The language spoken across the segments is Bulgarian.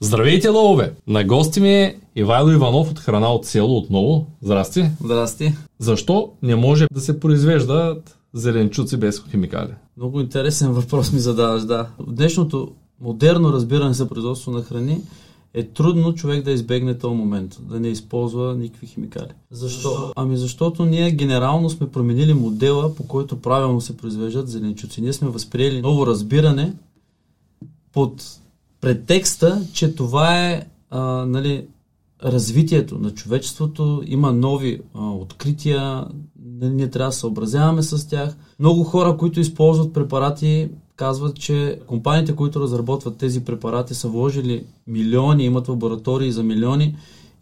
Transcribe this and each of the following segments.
Здравейте, лъвове! На гости ми е Ивайло Иванов от Храна от село отново. Здрасти! Здрасти! Защо не може да се произвеждат зеленчуци без химикали? Много интересен въпрос ми задаваш, да. В днешното модерно разбиране за производство на храни е трудно човек да избегне този момент, да не използва никакви химикали. Защо? Ами защото ние генерално сме променили модела, по който правилно се произвеждат зеленчуци. Ние сме възприели ново разбиране под претекста, че това е а, нали, развитието на човечеството, има нови а, открития, нали, ние трябва да съобразяваме с тях. Много хора, които използват препарати, казват, че компаниите, които разработват тези препарати, са вложили милиони, имат лаборатории за милиони.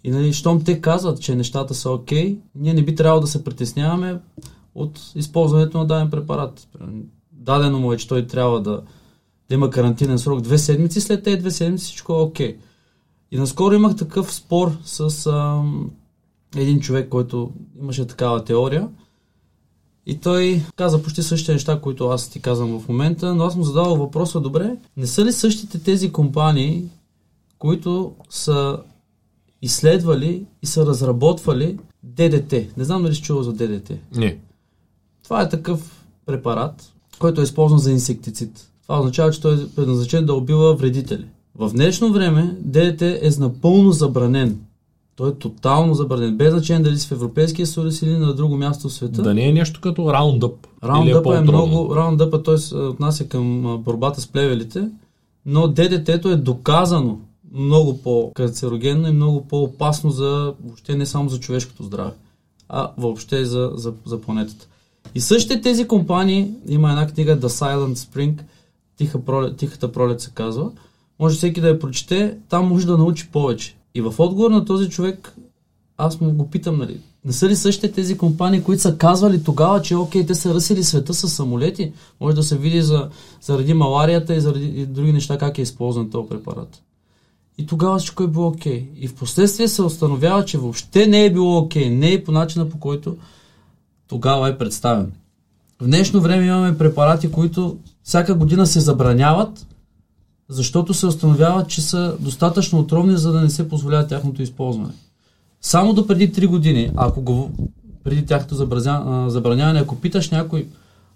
И нали, щом те казват, че нещата са окей, okay, ние не би трябвало да се притесняваме от използването на даден препарат. Дадено му е, че той трябва да, да има карантинен срок две седмици, след тези две седмици всичко е окей. Okay. И наскоро имах такъв спор с а, един човек, който имаше такава теория. И той каза почти същите неща, които аз ти казвам в момента, но аз му задавал въпроса, добре, не са ли същите тези компании, които са изследвали и са разработвали ДДТ? Не знам дали си чувал за ДДТ. Не. Това е такъв препарат, който е използван за инсектицид. Това означава, че той е предназначен да убива вредители. В днешно време ДДТ е напълно забранен. Той е тотално забранен. Без значение дали си в Европейския съюз или на друго място в света. Да не е нещо като Roundup. Roundup е, е много. Roundup той се отнася към борбата с плевелите, но ДДТ-то е доказано много по-канцерогенно и много по-опасно за въобще не само за човешкото здраве, а въобще за, за, за планетата. И същите тези компании, има една книга The Silent Spring, Тиха пролет, Тихата пролет се казва, може всеки да я прочете, там може да научи повече. И в отговор на този човек, аз му го питам, нали, не са ли същите тези компании, които са казвали тогава, че окей, те са ръсили света с самолети? Може да се види за, заради маларията и заради и други неща как е използван този препарат. И тогава всичко е било окей. И в последствие се установява, че въобще не е било окей. Не е по начина по който тогава е представен. В днешно време имаме препарати, които всяка година се забраняват, защото се установява, че са достатъчно отровни, за да не се позволява тяхното използване. Само до преди 3 години, ако го преди тяхното забраняване, ако питаш някой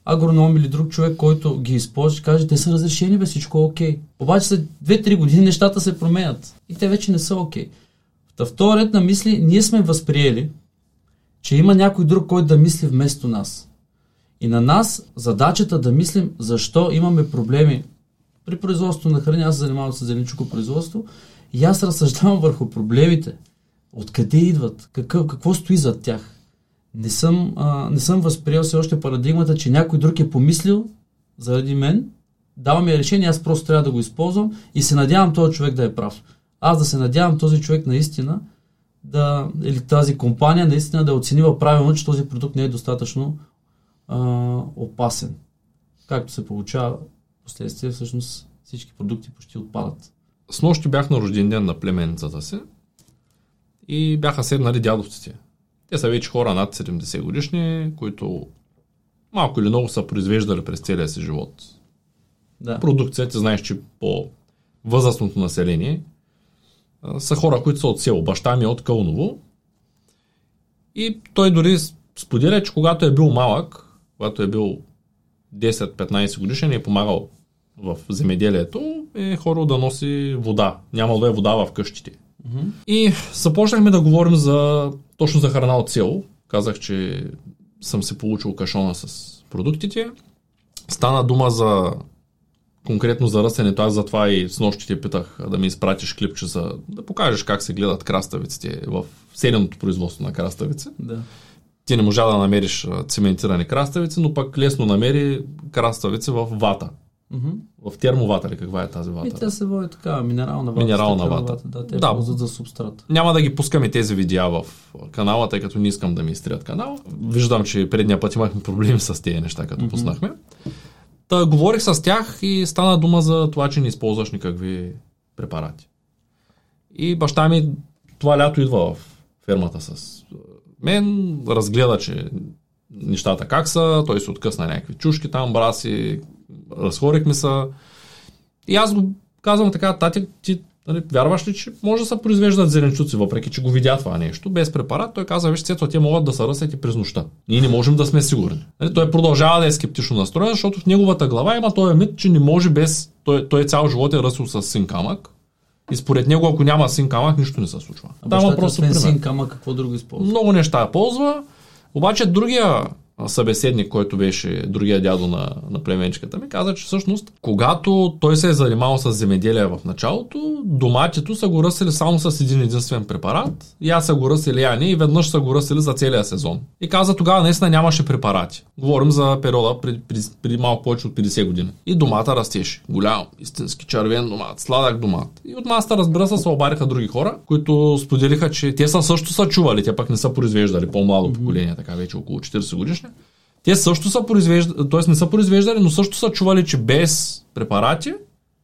агроном или друг човек, който ги използва, ще каже, те са разрешени, бе, всичко е окей. Обаче след 2-3 години нещата се променят и те вече не са окей. В втори ред на мисли, ние сме възприели, че има някой друг, който да мисли вместо нас. И на нас задачата да мислим защо имаме проблеми при производството на храни, аз се занимавам с зеленчуко производство и аз разсъждавам върху проблемите. Откъде идват? Какъв, какво стои зад тях? Не съм, а, не съм възприел все още парадигмата, че някой друг е помислил заради мен, дава ми решение, аз просто трябва да го използвам и се надявам този човек да е прав. Аз да се надявам този човек наистина да, или тази компания наистина да оценива правилно, че този продукт не е достатъчно а, опасен. Както се получава последствие всъщност всички продукти почти отпадат. С нощи бях на рожден ден на племенцата си и бяха седнали дядовците. Те са вече хора над 70 годишни, които малко или много са произвеждали през целия си живот. Да. Продукцията, знаеш, че по възрастното население са хора, които са от село. Баща ми е от Кълново. И той дори споделя, че когато е бил малък, когато е бил 10-15 годишен, е помагал в земеделието, е хорал да носи вода. Нямало е вода в къщите. Mm-hmm. И започнахме да говорим за точно за храна от село. Казах, че съм се получил кашона с продуктите. Стана дума за конкретно за растенето. Аз затова и с нощи те питах да ми изпратиш клипче за да покажеш как се гледат краставиците в седеното производство на краставици. Да. Ти не можа да намериш цементирани краставици, но пък лесно намери краставици в вата. Mm-hmm. В термовата ли каква е тази вата? И тя се води така, минерална вата. Минерална вата. вата. Да, те да. за субстрат. Няма да ги пускаме тези видеа в канала, тъй като не искам да ми изтрият канала. Виждам, че предния път имахме проблеми с тези неща, като mm-hmm. пуснахме. Та говорих с тях и стана дума за това, че не използваш никакви препарати. И баща ми това лято идва в фермата с мен, разгледа, че нещата как са, той се откъсна някакви чушки там, браси, разхорихме се. И аз го казвам така, тати, ти Нали, вярваш ли, че може да се произвеждат зеленчуци, въпреки че го видя това нещо, без препарат? Той каза, виж, те могат да се ръсят и през нощта. Ние не можем да сме сигурни. Нали, той продължава да е скептично настроен, защото в неговата глава има този мит, че не може без. Той, той цял живот е ръсил с син камък. И според него, ако няма син камък, нищо не се случва. Там просто син камък, какво друго използва? Много неща ползва. Обаче другия събеседник, който беше другия дядо на, на племенчиката ми, каза, че всъщност, когато той се е занимавал с земеделие в началото, доматито са го ръсили само с един единствен препарат, аз са го ръсили не, и веднъж са го ръсили за целия сезон. И каза, тогава наистина нямаше препарати. Говорим за периода преди, преди, преди малко повече от 50 години. И домата растеше. Голям, истински червен домат, сладък домат. И от масата, разбира се, се обариха други хора, които споделиха, че те са също са чували, те пък не са произвеждали по-младо поколение, така вече около 40 годишни те също са произвеждали, т.е. не са произвеждали, но също са чували, че без препарати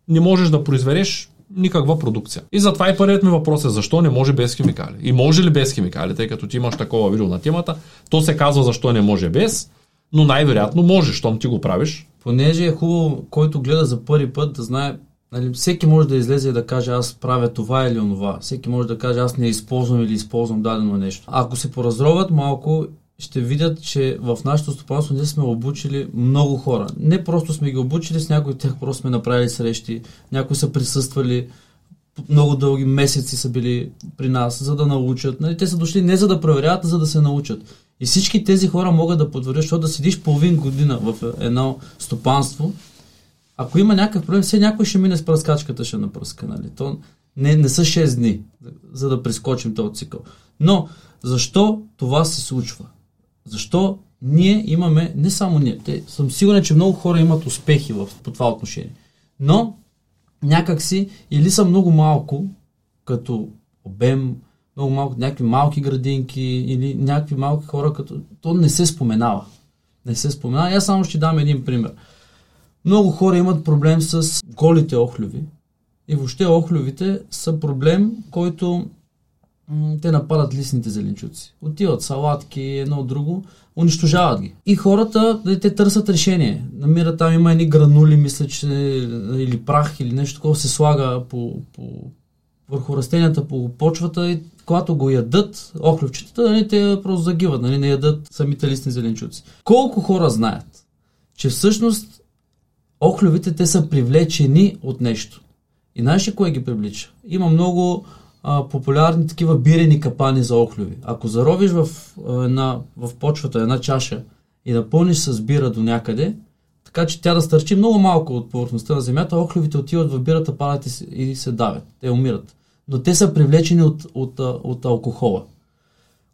не можеш да произведеш никаква продукция. И затова и първият ми въпрос е защо не може без химикали? И може ли без химикали, тъй като ти имаш такова видео на темата, то се казва защо не може без, но най-вероятно може, щом ти го правиш. Понеже е хубаво, който гледа за първи път да знае, нали, всеки може да излезе и да каже аз правя това или онова. Всеки може да каже аз не използвам или използвам дадено нещо. Ако се поразроват малко ще видят, че в нашето стопанство ние сме обучили много хора. Не просто сме ги обучили, с някои от тях просто сме направили срещи, някои са присъствали, много дълги месеци са били при нас, за да научат. Нали, те са дошли не за да проверяват, а за да се научат. И всички тези хора могат да потвърдят, защото да седиш половин година в едно стопанство, ако има някакъв проблем, все някой ще мине с пръскачката, ще напръска. Нали? То не, не са 6 дни, за да прескочим този цикъл. Но защо това се случва? Защо ние имаме, не само ние, те, съм сигурен, че много хора имат успехи в, по това отношение. Но някакси или са много малко, като обем, много малко, някакви малки градинки или някакви малки хора, като то не се споменава. Не се споменава. Аз само ще дам един пример. Много хора имат проблем с голите охлюви. И въобще охлювите са проблем, който те нападат листните зеленчуци. Отиват салатки, едно от друго, унищожават ги. И хората, те търсят решение. Намират там, има едни гранули, мисля, че или прах, или нещо такова се слага по, по, върху растенията по почвата и когато го ядат, охлювчетата, нали, те просто загиват, нали, не ядат самите листни зеленчуци. Колко хора знаят, че всъщност охлювите те са привлечени от нещо. И знаеш ли кое ги привлича? Има много а, популярни такива бирени капани за охлюви. Ако заровиш в, една, в почвата една чаша и напълниш с бира до някъде, така че тя да стърчи много малко от повърхността на земята, охлювите отиват в бирата, падат и се, и се давят. Те умират. Но те са привлечени от, от, от, от алкохола.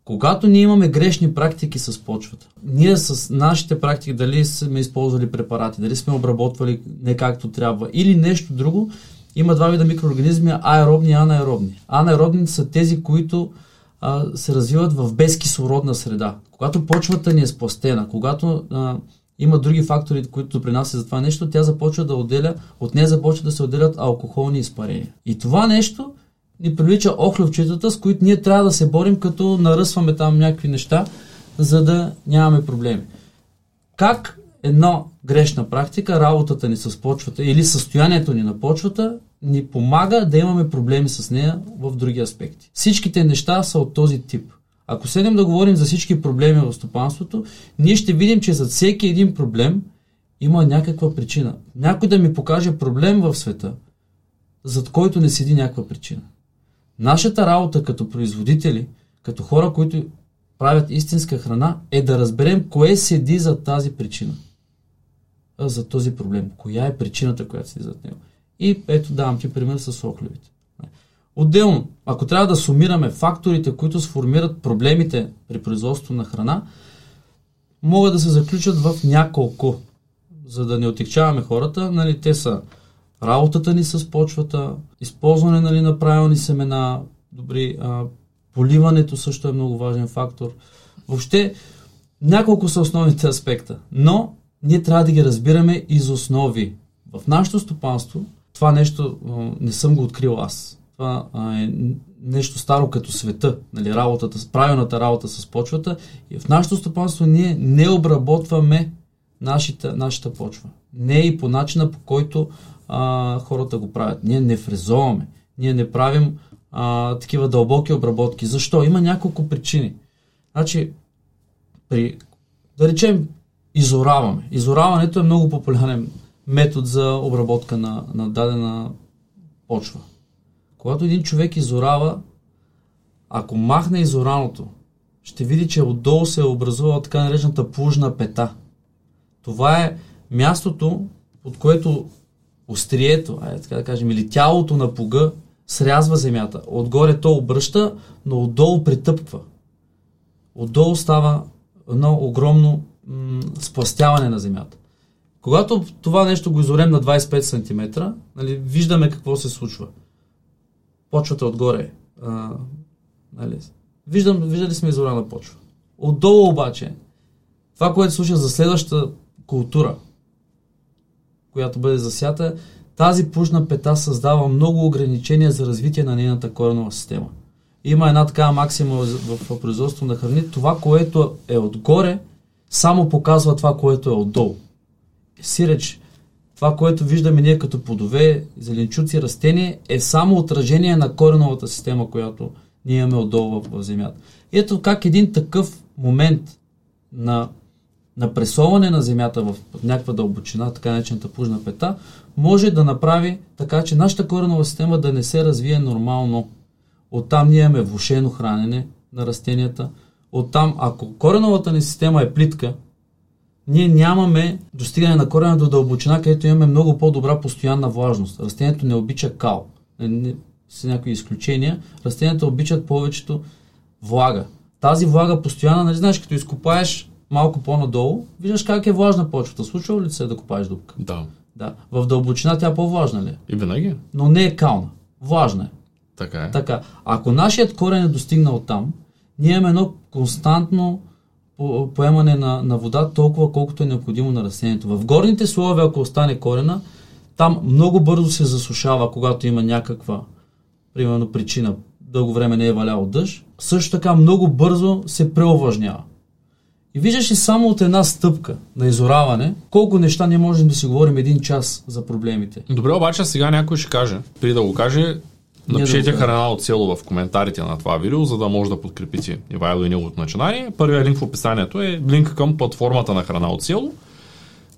Когато ние имаме грешни практики с почвата, ние с нашите практики, дали сме използвали препарати, дали сме обработвали не както трябва или нещо друго, има два вида микроорганизми, аеробни и анаеробни. Анаеробните са тези, които а, се развиват в безкислородна среда. Когато почвата ни е спластена, когато а, има други фактори, които допринасят за това нещо, тя започва да отделя, от нея започва да се отделят алкохолни изпарения. И това нещо ни привлича охлювчетата, с които ние трябва да се борим, като наръсваме там някакви неща, за да нямаме проблеми. Как една грешна практика, работата ни с почвата или състоянието ни на почвата ни помага да имаме проблеми с нея в други аспекти. Всичките неща са от този тип. Ако седем да говорим за всички проблеми в стопанството, ние ще видим, че за всеки един проблем има някаква причина. Някой да ми покаже проблем в света, зад който не седи някаква причина. Нашата работа като производители, като хора, които правят истинска храна, е да разберем кое седи за тази причина за този проблем. Коя е причината, която седи зад него. И ето давам ти пример с охлювите. Отделно, ако трябва да сумираме факторите, които сформират проблемите при производството на храна, могат да се заключат в няколко, за да не отекчаваме хората. Нали, те са работата ни с почвата, използване нали, на правилни семена, добри, а, поливането също е много важен фактор. Въобще, няколко са основните аспекта, но ние трябва да ги разбираме из основи. В нашето стопанство това нещо не съм го открил аз. Това е нещо старо като света, нали, работата, правилната работа с почвата. И в нашето стопанство ние не обработваме нашата, нашата почва. Не и по начина по който а, хората го правят. Ние не фрезоваме. Ние не правим а, такива дълбоки обработки. Защо? Има няколко причини. Значи, при, да речем, изораваме. Изораването е много популярен метод за обработка на, на дадена почва. Когато един човек изорава, ако махне изораното, ще види, че отдолу се е образувала така наречената плужна пета. Това е мястото, от което острието, ай, така да кажем, или тялото на пуга срязва земята. Отгоре то обръща, но отдолу притъпква. Отдолу става едно огромно м- спластяване на земята. Когато това нещо го изорем на 25 см, нали, виждаме какво се случва. Почвата отгоре. А, нали, виждам, виждали сме изорена почва. Отдолу обаче, това, което се случва за следващата култура, която бъде засята, тази пушна пета създава много ограничения за развитие на нейната коренова система. Има една такава максима в производство на храни. Това, което е отгоре, само показва това, което е отдолу. Сиреч, това, което виждаме ние като плодове, зеленчуци, растения, е само отражение на кореновата система, която ние имаме отдолу в, земята. Ето как един такъв момент на, на пресоване на земята в някаква дълбочина, така наречената пужна пета, може да направи така, че нашата коренова система да не се развие нормално. Оттам ние имаме влушено хранене на растенията. Оттам, ако кореновата ни система е плитка, ние нямаме достигане на корена до дълбочина, където имаме много по-добра постоянна влажност. Растението не обича кал. С някои изключения. Растенията обичат повечето влага. Тази влага постоянно, нали знаеш, като изкопаеш малко по-надолу, виждаш как е влажна почвата. Случва ли се да копаеш дупка? Да. Да. В дълбочина тя по-влажна ли е? И винаги. Но не е кална. Влажна е. Така е. Така. Ако нашият корен е достигнал там, ние имаме едно константно поемане на, на вода толкова колкото е необходимо на растението. В горните слоеве, ако остане корена, там много бързо се засушава, когато има някаква, примерно, причина. Дълго време не е валял дъжд. Също така много бързо се преовлажнява. И виждаш ли само от една стъпка на изораване, колко неща не можем да си говорим един час за проблемите. Добре, обаче сега някой ще каже, преди да го каже, Напишете да храна от село в коментарите на това видео, за да може да подкрепите Ивайло и неговото начинание. Първият линк в описанието е линк към платформата на храна от село,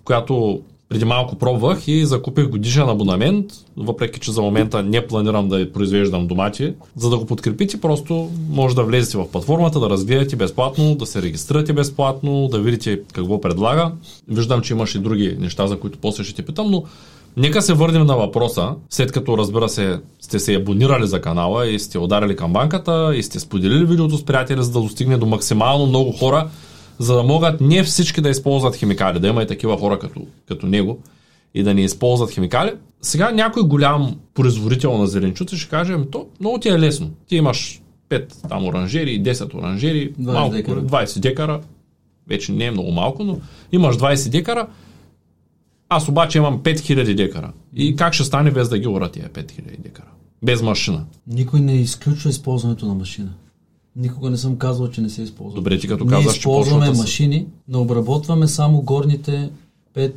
която преди малко пробвах и закупих годишен абонамент, въпреки че за момента не планирам да произвеждам домати. За да го подкрепите, просто може да влезете в платформата, да развиете безплатно, да се регистрирате безплатно, да видите какво предлага. Виждам, че имаш и други неща, за които после ще те питам, но Нека се върнем на въпроса, след като разбира се сте се абонирали за канала и сте ударили към банката и сте споделили видеото с приятели, за да достигне до максимално много хора, за да могат не всички да използват химикали, да има и такива хора като, като него и да не използват химикали. Сега някой голям производител на зеленчуци ще каже, ами то много ти е лесно. Ти имаш 5 там оранжери, 10 оранжери, 20 малко, декара. 20 декара, вече не е много малко, но имаш 20 декара, аз обаче имам 5000 декара. И как ще стане без да ги ора тия 5000 декара? Без машина. Никой не изключва използването на машина. Никога не съм казвал, че не се използва. Добре, ти като казваш, че използваме машини, но обработваме само горните 5-10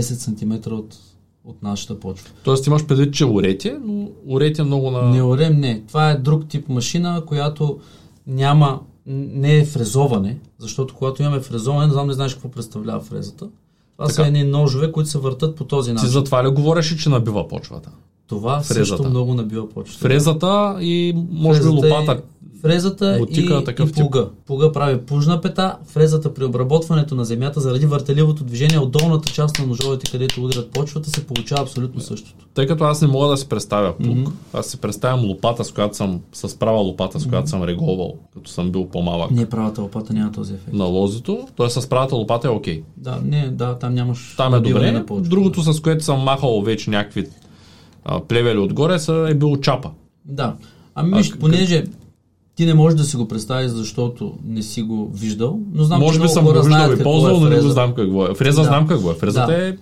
см от, от нашата почва. Тоест имаш предвид, че орете, но орете много на... Не орем, не. Това е друг тип машина, която няма, не е фрезоване, защото когато имаме фрезоване, не знам не знаеш какво представлява фрезата. Това така. са едни ножове, които се въртат по този начин. Ти за това ли говореше, че набива почвата? Това Фрезата. също много набива почвата. Фрезата и може би лопата. Фрезата Бутика, и, такъв и плуга. Тип. Плуга прави пужна пета, фрезата при обработването на земята заради въртеливото движение от долната част на ножовете, където удрят почвата, се получава абсолютно същото. Тъй като аз не мога да се представя плуг, mm-hmm. аз се представям лопата, с която съм, с права лопата, с която mm-hmm. съм реговал, като съм бил по-малък. Не, правата лопата няма този ефект. На лозито, т.е. с правата лопата е окей. Okay. Да, не, да, там нямаш. Там е добре. На Другото, с което съм махал вече някакви а, плевели отгоре, са, е било чапа. Да. Ами, а, понеже ти не можеш да си го представиш, защото не си го виждал, но знам, Може би съм го виждал и ползвал, е но не го знам какво е. Фреза да. знам какво е. Фрезата да. е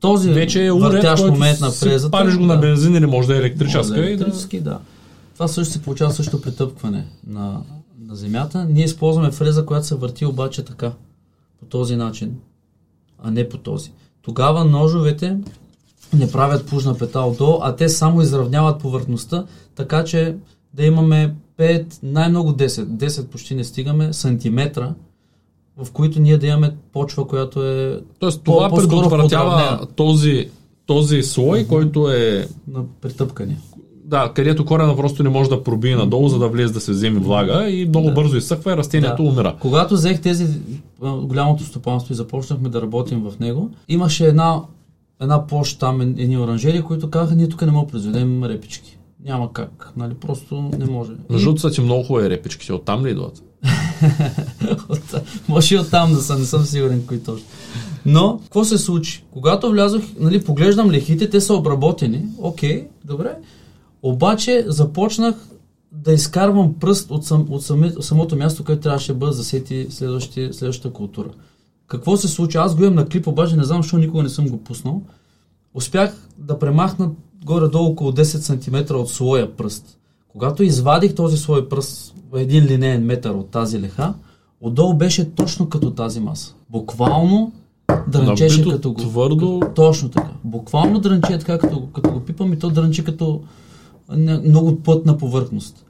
този вече е уред, момент на фрезата. Париш го да. на бензин или може да е електрическа. Може да е електрически, да. да. Това също се получава също притъпкване на, на земята. Ние използваме фреза, която се върти обаче така, по този начин, а не по този. Тогава ножовете не правят пужна пета отдолу, а те само изравняват повърхността, така че да имаме 5, най-много 10, 10 почти не стигаме, сантиметра, в които ние да имаме почва, която е Тоест това предотвратява този, този слой, mm-hmm. който е... На притъпкане. Да, където корена просто не може да пробие надолу, за да влезе да се вземе влага и много да. бързо изсъхва и растението да. умира. Когато взех тези голямото стопанство и започнахме да работим в него, имаше една, една площ там, едни оранжери, които казаха, ние тук не можем да произведем репички. Няма как, нали, просто не може. Между другото са ти много хубави репичките, оттам ли идват? може и оттам да са, не съм сигурен кои точно. Но, какво се случи? Когато влязох, нали, поглеждам лехите, те са обработени, окей, добре, обаче започнах да изкарвам пръст от, сам, от, сами, самото място, където трябваше да бъде засети следващата култура. Какво се случи? Аз го имам на клип, обаче не знам, защо никога не съм го пуснал. Успях да премахна горе-долу около 10 см от слоя пръст. Когато извадих този слой пръст в един линейен метър от тази леха, отдолу беше точно като тази маса. Буквално дрънчеше като го... Твърдо... Точно така. Буквално дрънчи така, като, като го пипам и то дрънчи като много плътна повърхност.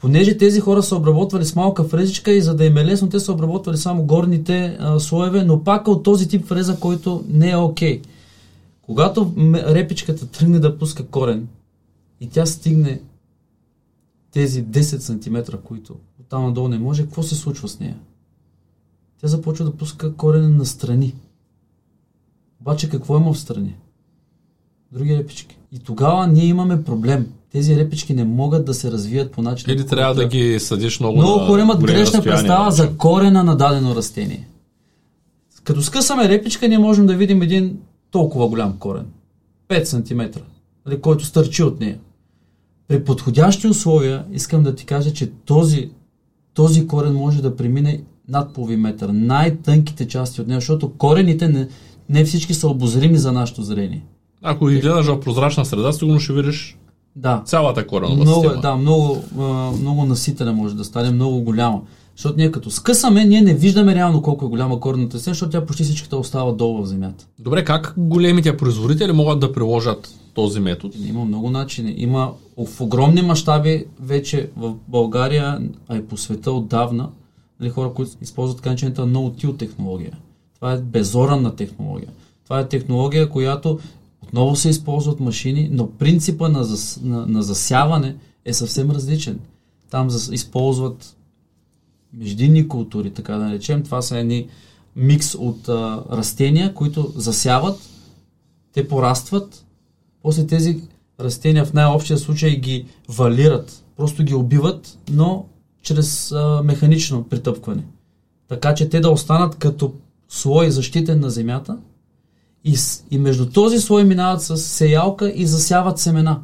Понеже тези хора са обработвали с малка фрезичка и за да им е лесно, те са обработвали само горните а, слоеве, но пак от този тип фреза, който не е окей. Okay. Когато репичката тръгне да пуска корен и тя стигне тези 10 см, които оттам надолу не може, какво се случва с нея? Тя започва да пуска корен на страни. Обаче какво има в страни? Други репички. И тогава ние имаме проблем. Тези репички не могат да се развият по начин. Или трябва да ги съдиш много. Много хора имат грешна представа за корена на дадено растение. Като скъсаме репичка, ние можем да видим един толкова голям корен. 5 см, нали, който стърчи от нея. При подходящи условия искам да ти кажа, че този, този корен може да премине над половин метър. Най-тънките части от нея, защото корените не, не всички са обозрими за нашето зрение. Ако ги гледаш в прозрачна среда, сигурно ще видиш да. цялата коренова много, система. Да, много, много наситена може да стане, много голяма. Защото ние като скъсаме, ние не виждаме реално колко е голяма коренната система, защото тя почти всичката остава долу в земята. Добре, как големите производители могат да приложат този метод? Има много начини. Има в огромни мащаби вече в България, а и по света отдавна, нали, хора, които използват така начината no-till технология. Това е безоранна технология. Това е технология, която отново се използват машини, но принципа на, зас, на, на засяване е съвсем различен. Там зас, използват междинни култури, така да наречем. Това са едни микс от а, растения, които засяват, те порастват, после тези растения в най-общия случай ги валират, просто ги убиват, но чрез а, механично притъпкване. Така че те да останат като слой защитен на земята и, и между този слой минават с сеялка и засяват семена.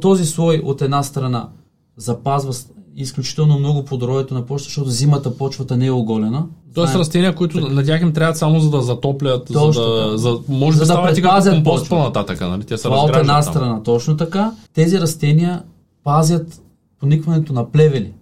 Този слой от една страна запазва изключително много плодородието на почта, защото зимата почвата не е оголена. Тоест растения, които так... на тях им трябва само за да затоплят, точно за да, за, може за да, да стават компост по-нататък, нали? Те се Това от една там. страна, точно така. Тези растения пазят поникването на плевели.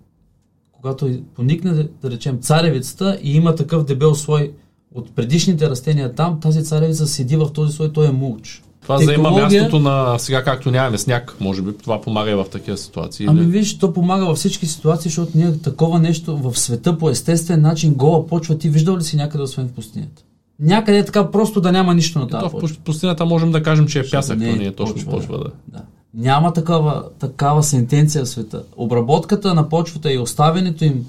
Когато поникне, да речем, царевицата и има такъв дебел слой от предишните растения там, тази царевица седи в този слой, той е мулч. Това Технология... заема мястото на сега, както нямаме сняг, може би това помага и в такива ситуации. Ами или... виж, то помага във всички ситуации, защото ние такова нещо в света по естествен начин гола почва. Ти виждал ли си някъде, освен в пустинята? Някъде е така просто да няма нищо на тази В пустинята можем да кажем, че е пясък, но не е точно почва, почва да. да. Няма такава, такава сентенция в света. Обработката на почвата и оставянето им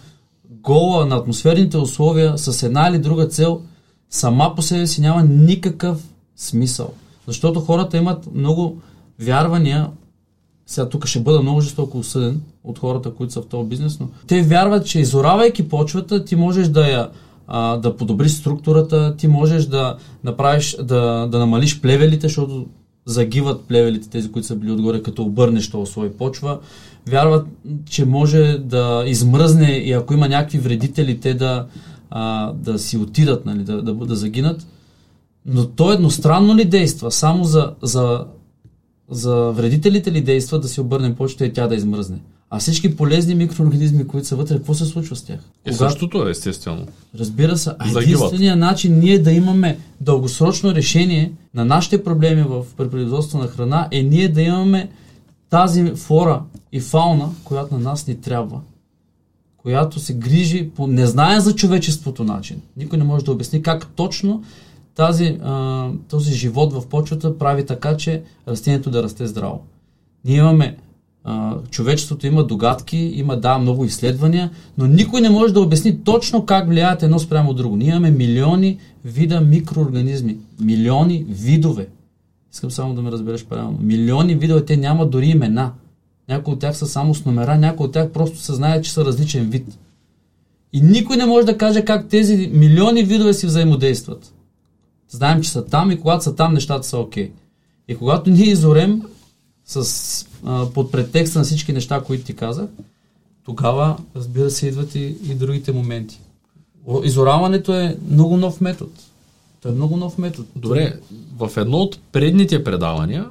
гола на атмосферните условия с една или друга цел сама по себе си няма никакъв смисъл. Защото хората имат много вярвания, сега тук ще бъда много жестоко осъден от хората, които са в този бизнес, но те вярват, че изоравайки почвата, ти можеш да я а, да подобриш структурата, ти можеш да направиш, да, да намалиш плевелите, защото загиват плевелите, тези, които са били отгоре, като обърнеш този слой почва. Вярват, че може да измръзне и ако има някакви вредители, те да, а, да си отидат, нали, да, да, да загинат. Но то едностранно ли действа? Само за, за, за вредителите ли действа да си обърнем почта и тя да измръзне? А всички полезни микроорганизми, които са вътре, какво се случва с тях? Е, Кога... същото е, естествено. Разбира се. А единственият начин ние да имаме дългосрочно решение на нашите проблеми в производство на храна е ние да имаме тази флора и фауна, която на нас ни трябва, която се грижи по не знае за човечеството начин. Никой не може да обясни как точно тази, а, този живот в почвата прави така, че растението да расте здраво. Ние имаме а, човечеството има догадки, има да, много изследвания, но никой не може да обясни точно как влияят едно спрямо друго. Ние имаме милиони вида микроорганизми, милиони видове. Искам само да ме разбереш правилно. Милиони видове, те нямат дори имена. Някои от тях са само с номера, някои от тях просто се знае, че са различен вид. И никой не може да каже как тези милиони видове си взаимодействат. Знаем, че са там и когато са там, нещата са окей. Okay. И когато ние изорем с, а, под претекста на всички неща, които ти казах, тогава, разбира се, идват и, и другите моменти. Изораването е много нов метод. Той е много нов метод. Добре, в едно от предните предавания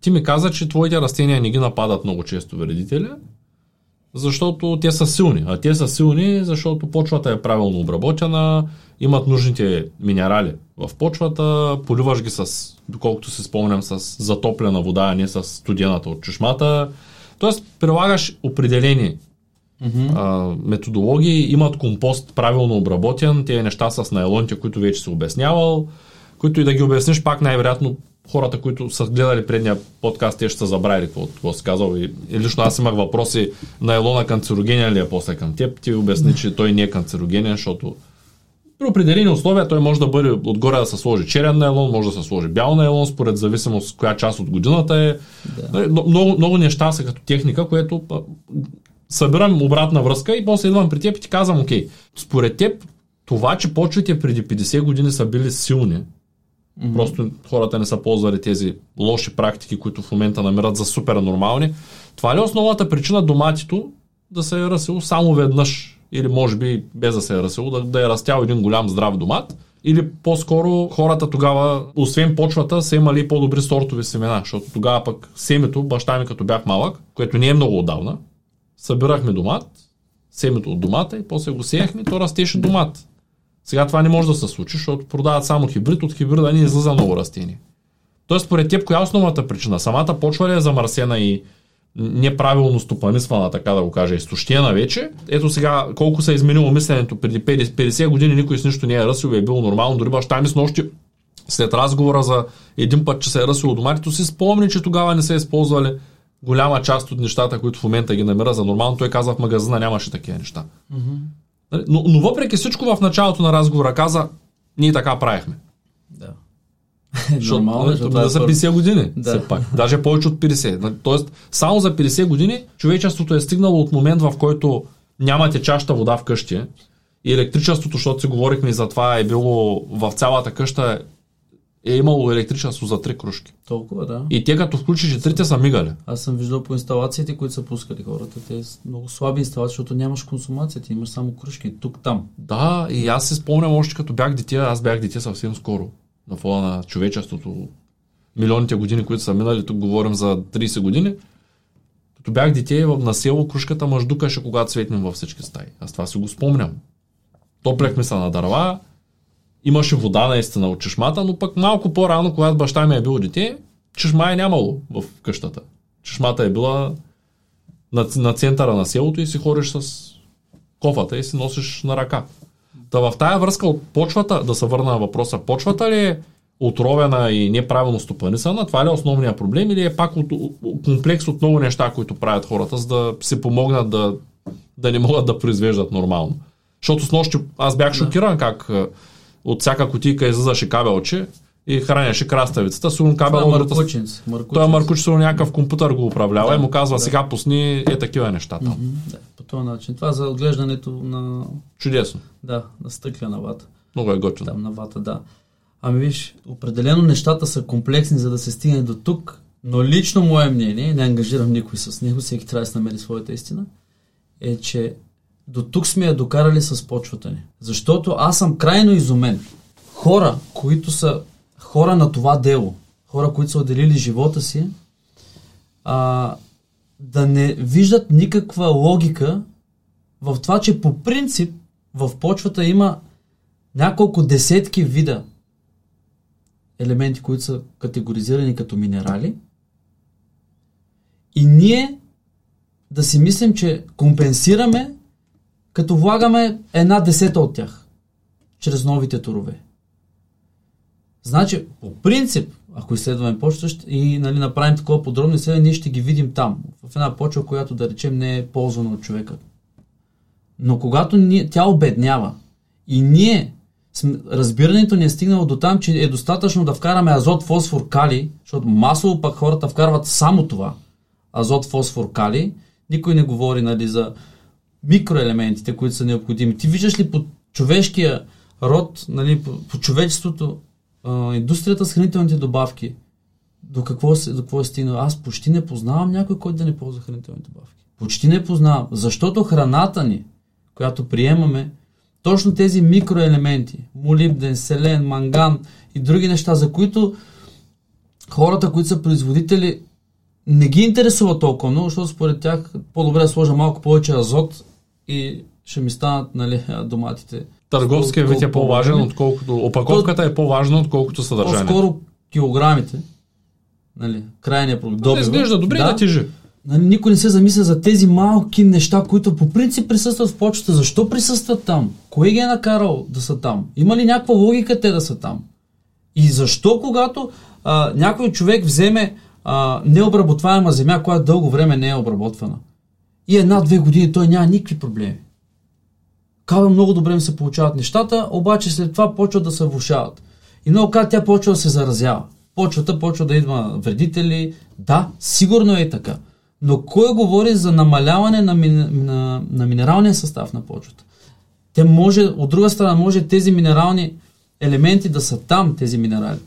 ти ми каза, че твоите растения не ги нападат много често вредители, защото те са силни. А те са силни, защото почвата е правилно обработена, имат нужните минерали в почвата, поливаш ги с, доколкото се спомням, с затоплена вода, а не с студената от чешмата. Тоест, прилагаш определени mm-hmm. а, методологии, имат компост правилно обработен, тези неща с найлоните, които вече си обяснявал, които и да ги обясниш, пак най-вероятно хората, които са гледали предния подкаст, те ще са забравили какво, какво си казал. И, и лично аз имах въпроси на Елона канцерогенен ли е после към теб. Ти обясни, че той не е канцерогенен, защото при определени условия той може да бъде отгоре да се сложи черен найлон, може да се сложи бял найлон, според зависимост коя част от годината е. Да. Нали, много, много неща са като техника, което събирам обратна връзка и после идвам при теб и ти казвам, окей, според теб това, че почвите преди 50 години са били силни, mm-hmm. просто хората не са ползвали тези лоши практики, които в момента намират за супер нормални, това ли е основната причина доматито да се е расило само веднъж или може би без да се е расило, да, да е растял един голям здрав домат, или по-скоро хората тогава, освен почвата, са имали по-добри сортови семена, защото тогава пък семето, баща ми като бях малък, което не е много отдавна, събирахме домат, семето от домата и после го сеяхме то растеше домат. Сега това не може да се случи, защото продават само хибрид, от хибрида не излиза много растение. Тоест, според теб, коя е основната причина? Самата почва ли е замърсена и неправилно стопанисвана, така да го кажа, изтощена вече. Ето сега колко се е изменило мисленето преди 50 години, никой с нищо не е ръсил и е било нормално. Дори баща ми с нощи след разговора за един път, че се е ръсило доматито, си спомни, че тогава не се е използвали голяма част от нещата, които в момента ги намира за нормално. Той каза в магазина нямаше такива неща. Mm-hmm. Но, но въпреки всичко в началото на разговора каза, ние така правихме. Да. Нормално, защото да са 50 години. Да. Все пак. Даже повече от 50. Тоест, само за 50 години човечеството е стигнало от момент, в който нямате чаща вода в къщи и електричеството, защото си говорихме за това, е било в цялата къща е имало електричество за три кружки. Толкова, да. И те като включиш и трите са мигали. Аз съм виждал по инсталациите, които са пускали хората. Те са много слаби инсталации, защото нямаш консумация, ти имаш само кружки тук-там. Да, и аз се спомням още като бях дете, аз бях дете съвсем скоро на фона на човечеството, милионите години, които са минали, тук говорим за 30 години, като бях дете на село, кружката мъждукаше, когато светнем във всички стаи. Аз това си го спомням. Топлехме се на дърва, имаше вода наистина от чешмата, но пък малко по-рано, когато баща ми е бил дете, чешма е нямало в къщата. Чешмата е била на, на центъра на селото и си ходиш с кофата и си носиш на ръка. Та в тая връзка от почвата, да се върна на въпроса, почвата ли е отровена и неправилно стопанисана, това ли е основният проблем или е пак от, комплекс от много неща, които правят хората, за да се помогнат да, да не могат да произвеждат нормално. Защото с нощи аз бях шокиран как от всяка кутийка излизаше кабелче и храняше краставицата. Сигурно кабел... Е Маркучин. Той е Маркуч, сигурно някакъв компютър го управлява да, и му казва да. сега пусни е такива неща там. Mm-hmm, да, по този начин. Това за отглеждането на... Чудесно. Да, на стъклена вата. Много е готино. Там на вата, да. Ами виж, определено нещата са комплексни, за да се стигне до тук, но лично мое мнение, не ангажирам никой с него, всеки трябва да се намери своята истина, е, че до тук сме я докарали с почвата ни. Защото аз съм крайно изумен. Хора, които са хора на това дело, хора, които са отделили живота си, а, да не виждат никаква логика в това, че по принцип в почвата има няколко десетки вида елементи, които са категоризирани като минерали. И ние да си мислим, че компенсираме, като влагаме една десета от тях, чрез новите турове. Значи, по принцип, ако изследваме почвата и нали, направим такова подробно изследване, ние ще ги видим там, в една почва, която да речем не е ползвана от човека. Но когато ние, тя обеднява и ние, разбирането ни е стигнало до там, че е достатъчно да вкараме азот, фосфор, кали, защото масово пък хората вкарват само това, азот, фосфор, кали, никой не говори нали, за микроелементите, които са необходими. Ти виждаш ли по човешкия род, нали, по, по човечеството, индустрията с хранителните добавки, до какво, се, до какво е стигнал? Аз почти не познавам някой, който да не ползва хранителни добавки. Почти не познавам, защото храната ни, която приемаме, точно тези микроелементи, молибден, селен, манган и други неща, за които хората, които са производители, не ги интересува толкова много, защото според тях по-добре да сложа малко повече азот и ще ми станат нали, доматите. Търговския вид е по-важен, отколкото... Опаковката е по-важна, отколкото съдържанието. По-скоро килограмите, нали, крайния продукт. Добива, изглежда добре да, да тежи. Нали, никой не се замисля за тези малки неща, които по принцип присъстват в почта. Защо присъстват там? Кой ги е накарал да са там? Има ли някаква логика те да са там? И защо, когато а, някой човек вземе а, необработваема земя, която дълго време не е обработвана, и една-две години той няма никакви проблеми. Казва, много добре ми се получават нещата, обаче след това почват да се влушават. И много как тя почва да се заразява. Почвата почва да идва вредители. Да, сигурно е така. Но кой говори за намаляване на, ми, на, на минералния състав на почвата? Те може, от друга страна, може тези минерални елементи да са там, тези минерали.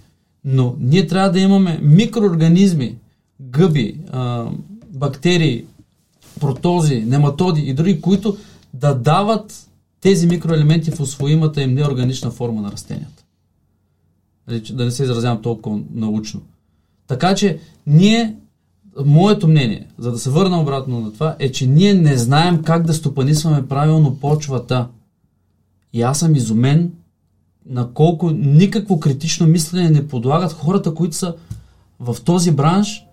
Но ние трябва да имаме микроорганизми, гъби, а, бактерии, протози, нематоди и други, които да дават тези микроелементи в освоимата им неорганична форма на растенията. Нали, да не се изразявам толкова научно. Така че ние, моето мнение, за да се върна обратно на това, е, че ние не знаем как да стопанисваме правилно почвата. И аз съм изумен на колко никакво критично мислене не подлагат хората, които са в този бранш,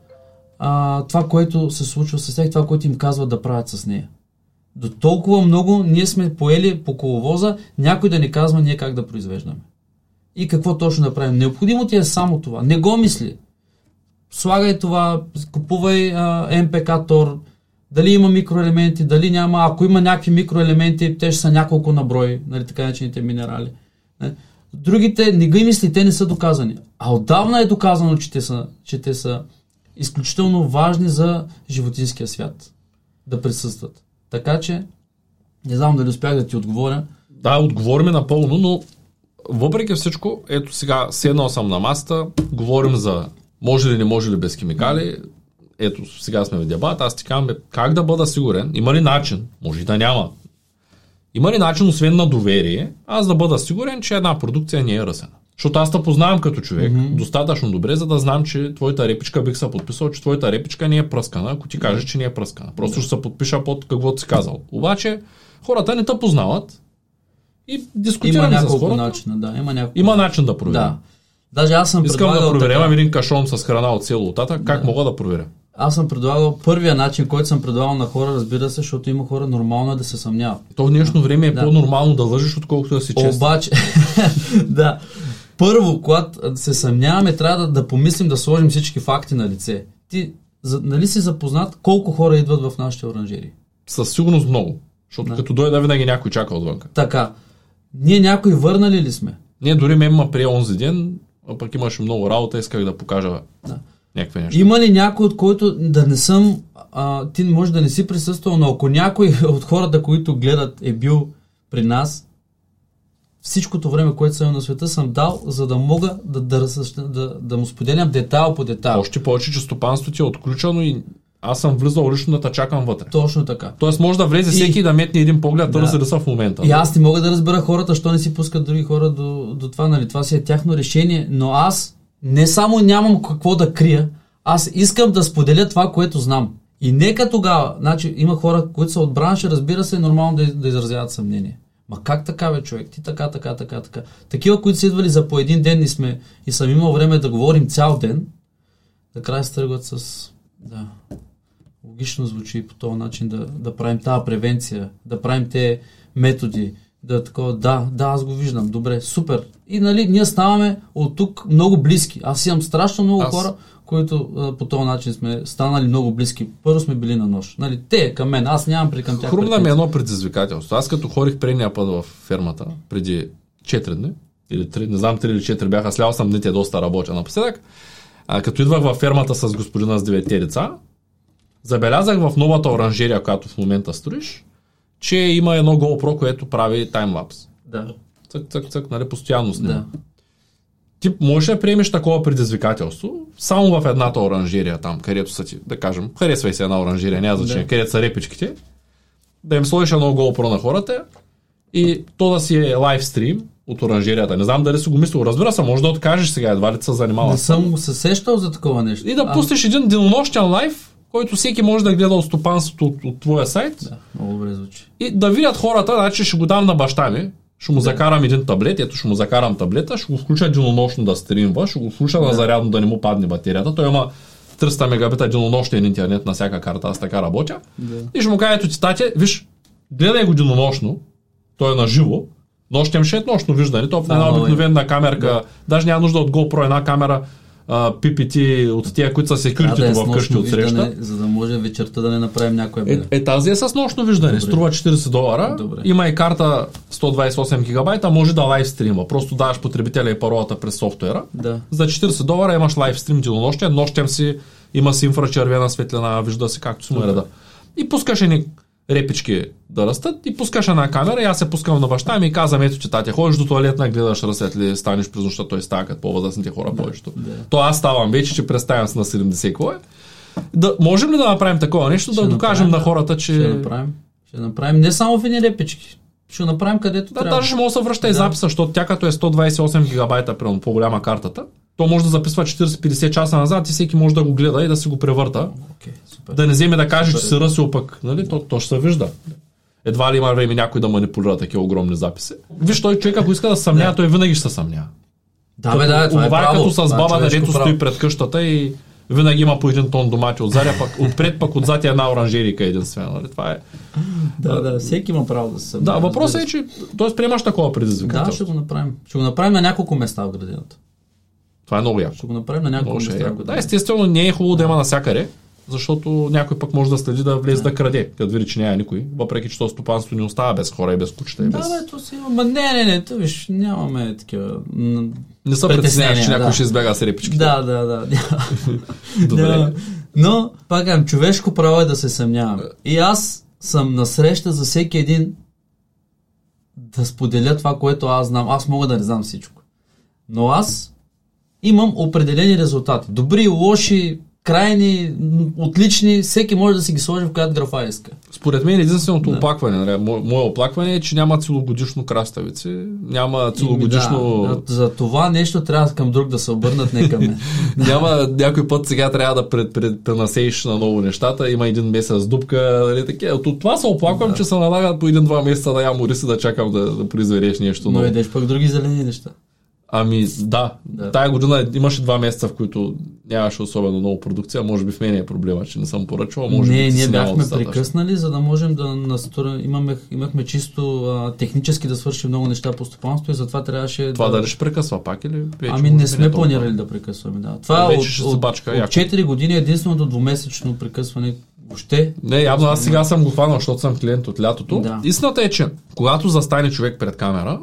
а, това, което се случва с тях, това, което им казват да правят с нея. До толкова много ние сме поели по коловоза, някой да ни казва ние как да произвеждаме. И какво точно да правим. Необходимо ти е само това. Не го мисли. Слагай това, купувай МПК Тор, дали има микроелементи, дали няма. Ако има някакви микроелементи, те ще са няколко на брой, нали, така начините минерали. Не? Другите, не ги мисли, те не са доказани. А отдавна е доказано, че те са, че те са изключително важни за животинския свят да присъстват. Така че, не знам дали успях да ти отговоря. Да, отговориме напълно, но въпреки всичко, ето сега седнал съм на маста, говорим за може ли, не може ли без химикали, ето сега сме в дебат, аз ти казвам как да бъда сигурен, има ли начин, може и да няма, има ли начин, освен на доверие, аз да бъда сигурен, че една продукция не е ръсена? Защото аз те познавам като човек mm-hmm. достатъчно добре, за да знам, че твоята репичка бих се подписал, че твоята репичка не е пръскана, ако ти кажеш, че не е пръскана. Просто ще се подпиша под каквото си казал. Обаче хората не те познават и дискутираме с хората. Начина, да, има, няколко... има начин да проверя. Да. Даже аз съм Искам да проверявам така... един кашон с храна от село Отата. Как да. мога да проверя? Аз съм предлагал първия начин, който съм предлагал на хора, разбира се, защото има хора нормално е да се съмняват. То в днешно време е да. по-нормално да лъжеш, отколкото да си честен. Обаче, да, първо, когато се съмняваме, трябва да, да помислим да сложим всички факти на лице. Ти, за, нали си запознат колко хора идват в нашите оранжери? Със сигурност много. Защото да. като дойде винаги някой чака отвън. Така. Ние някой върнали ли сме? Ние дори ме има при онзи ден, а пък имаше много работа, исках да покажа да. някакви неща. Има ли някой, от който да не съм, а, ти може да не си присъствал, но ако някой от хората, които гледат е бил при нас, всичкото време, което съм на света, съм дал, за да мога да, да, да, да, му споделям детайл по детайл. Още повече, че стопанството ти е отключено и аз съм влизал лично да чакам вътре. Точно така. Тоест може да влезе всеки и да метне един поглед, да. да са в момента. И аз не мога да разбера хората, що не си пускат други хора до, до това, нали? Това си е тяхно решение, но аз не само нямам какво да крия, аз искам да споделя това, което знам. И нека тогава, значи има хора, които са от бранша, разбира се, е нормално да, да изразяват съмнение. Ма как така, бе, човек? Ти така, така, така, така. Такива, които са идвали за по един ден и, сме, и съм имал време да говорим цял ден, накрая се тръгват с... Да, логично звучи по този начин да, да правим тази превенция, да правим те методи, да такова, да, да, аз го виждам, добре, супер. И нали, ние ставаме от тук много близки. Аз имам страшно много аз... хора, които а, по този начин сме станали много близки. Първо сме били на нощ. Нали, те към мен, аз нямам при към тях. Хрумна ми едно предизвикателство. Аз като хорих предния път в фермата, преди 4 дни, или 3, не знам 3 или 4 бяха, слял съм дните доста работя напоследък. А, като идвах във фермата с господина с девете деца, забелязах в новата оранжерия, която в момента строиш, че има едно GoPro, което прави таймлапс. Да. Цък, цък, цък, нали, постоянно снима. Да. Ти можеш да приемеш такова предизвикателство само в едната оранжерия там, където са ти, да кажем, харесвай се една оранжерия, няма значение, да. където са репичките, да им сложиш едно GoPro на хората и то да си е лайв стрим от оранжерията. Не знам дали си го мислил. Разбира се, може да откажеш сега, едва ли се занимава. Не съм се сещал за такова нещо. И да а... пустиш един денонощен лайв, който всеки може да гледа от стопанството от, от твоя сайт. Да, много добре звучи. И да видят хората, значи ще го дам на баща ми, ще му да. закарам един таблет, ето ще му закарам таблета, ще го включа денонощно да стримва, ще го включа да. на зарядно да не му падне батерията. Той има 300 мегабита денонощен интернет на всяка карта, аз така работя. Да. И ще му кажа, ето ти тате, виж, гледай го денонощно, той е на живо, нощем ще е нощно виждане, то в една обикновена камерка, да. даже няма нужда от GoPro една камера, PPT от тия, които са security да, е в къщи от среща. За да може вечерта да не направим някоя е, е, тази е с нощно виждане. Добре. Струва 40 долара. Добре. Има и карта 128 гигабайта, може да лайв стрима. Просто даваш потребителя и паролата през софтуера. Да. За 40 долара имаш лайв стрим денонощие, нощем си има си инфрачервена светлина, вижда се както си му е реда. И пускаш едни репички да растат и пускаш една камера и аз се пускам на баща ми и казвам, ето че тати, ходиш до туалетна, гледаш разсветли, станеш през нощта, той става като по-възрастните хора да, повечето. Да. То аз ставам вече, че представям се на 70 какво е. Да, можем ли да направим такова нещо, ще да докажем направим, на хората, че... Ще направим. Ще направим не само в едни репички. Ще направим където да, трябва. Даже ще може да се връща да. и записа, защото тя като е 128 гигабайта, примерно по-голяма картата, то може да записва 40-50 часа назад и всеки може да го гледа и да си го превърта. Okay, супер. Да не вземе да каже, супер. че се ръсил пък. Нали? То, то ще се вижда. Едва ли има време някой да манипулира такива огромни записи. Виж, той човек, ако иска да съмнява, той винаги ще се съмнява. Да, бе, да, това, това е, като с баба, да дето стои пред къщата и винаги има по един тон домати отзад, пък отпред пък отзад е една оранжерика единствена. Нали? Това е. Да, да, всеки има право да се съмнява. Да, въпросът е, че т.е. приемаш такова предизвикателство. Да, ще го направим. Ще го направим на няколко места в градината. Това е много яко. Ще го направим на няколко места. Е да, естествено не е хубаво да има навсякъде, защото някой пък може да следи да влезе да, да краде, като види, че няма никой, въпреки че то стопанство не остава без хора и без кучета. И без... Да, бе, то си има. Не, не, не, то виж, нямаме такива. Не се притесняваш, че някой да. ще избега с репички. Да, да, да. Добре. Да. Но, пак казвам, човешко право е да се съмнявам. И аз съм насреща за всеки един да споделя това, което аз знам. Аз мога да не знам всичко. Но аз имам определени резултати. Добри, лоши, крайни, отлични, всеки може да си ги сложи в която графа иска. Според мен единственото да. оплакване, нали, мое оплакване е, че няма целогодишно краставици, няма целогодишно... Да, за това нещо трябва към друг да се обърнат, не към мен. няма някой път сега трябва да пред, пред, пренасееш на ново нещата, има един месец дупка, нали, такива. От това се оплаквам, да. че се налагат по един-два месеца да ям ориси да чакам да, да произведеш нещо ново. Но едеш пък други зелени неща. Ами да, да. Тая година имаше два месеца, в които нямаше особено много продукция. Може би в мен е проблема, че не съм поръчвал. Може не, би ние бяхме прекъснали, за да можем да настроим. Имаме, имахме чисто а, технически да свършим много неща по стопанство и затова трябваше. Това да... дали ще прекъсва пак или? Вече ами не сме планирали да прекъсваме. Да. Това вече от, ще от, бачка, от, от 4 години единственото двумесечно прекъсване Въобще. Не, явно аз сега съм го хванал, защото съм клиент от лятото. Да. Истината е, че когато застане човек пред камера,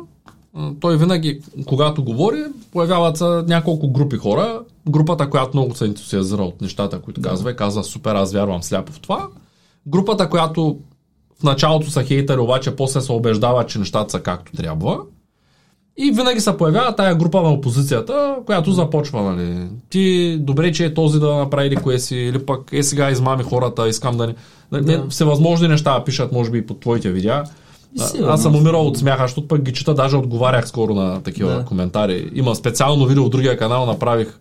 той винаги, когато говори, появяват се няколко групи хора. Групата, която много се ентусиазира от нещата, които да. казва, казва супер, аз вярвам сляпо в това. Групата, която в началото са хейтери, обаче после се убеждава, че нещата са както трябва. И винаги се появява тая група на опозицията, която започва, нали. Ти добре, че е този да направи или кое си, или пък е сега измами хората, искам да не... Да. Всевъзможни неща пишат, може би, под твоите видеа. Сигурно. Аз съм умирал от смяха, защото пък ги чета, даже отговарях скоро на такива да. коментари. Има специално видео от другия канал, направих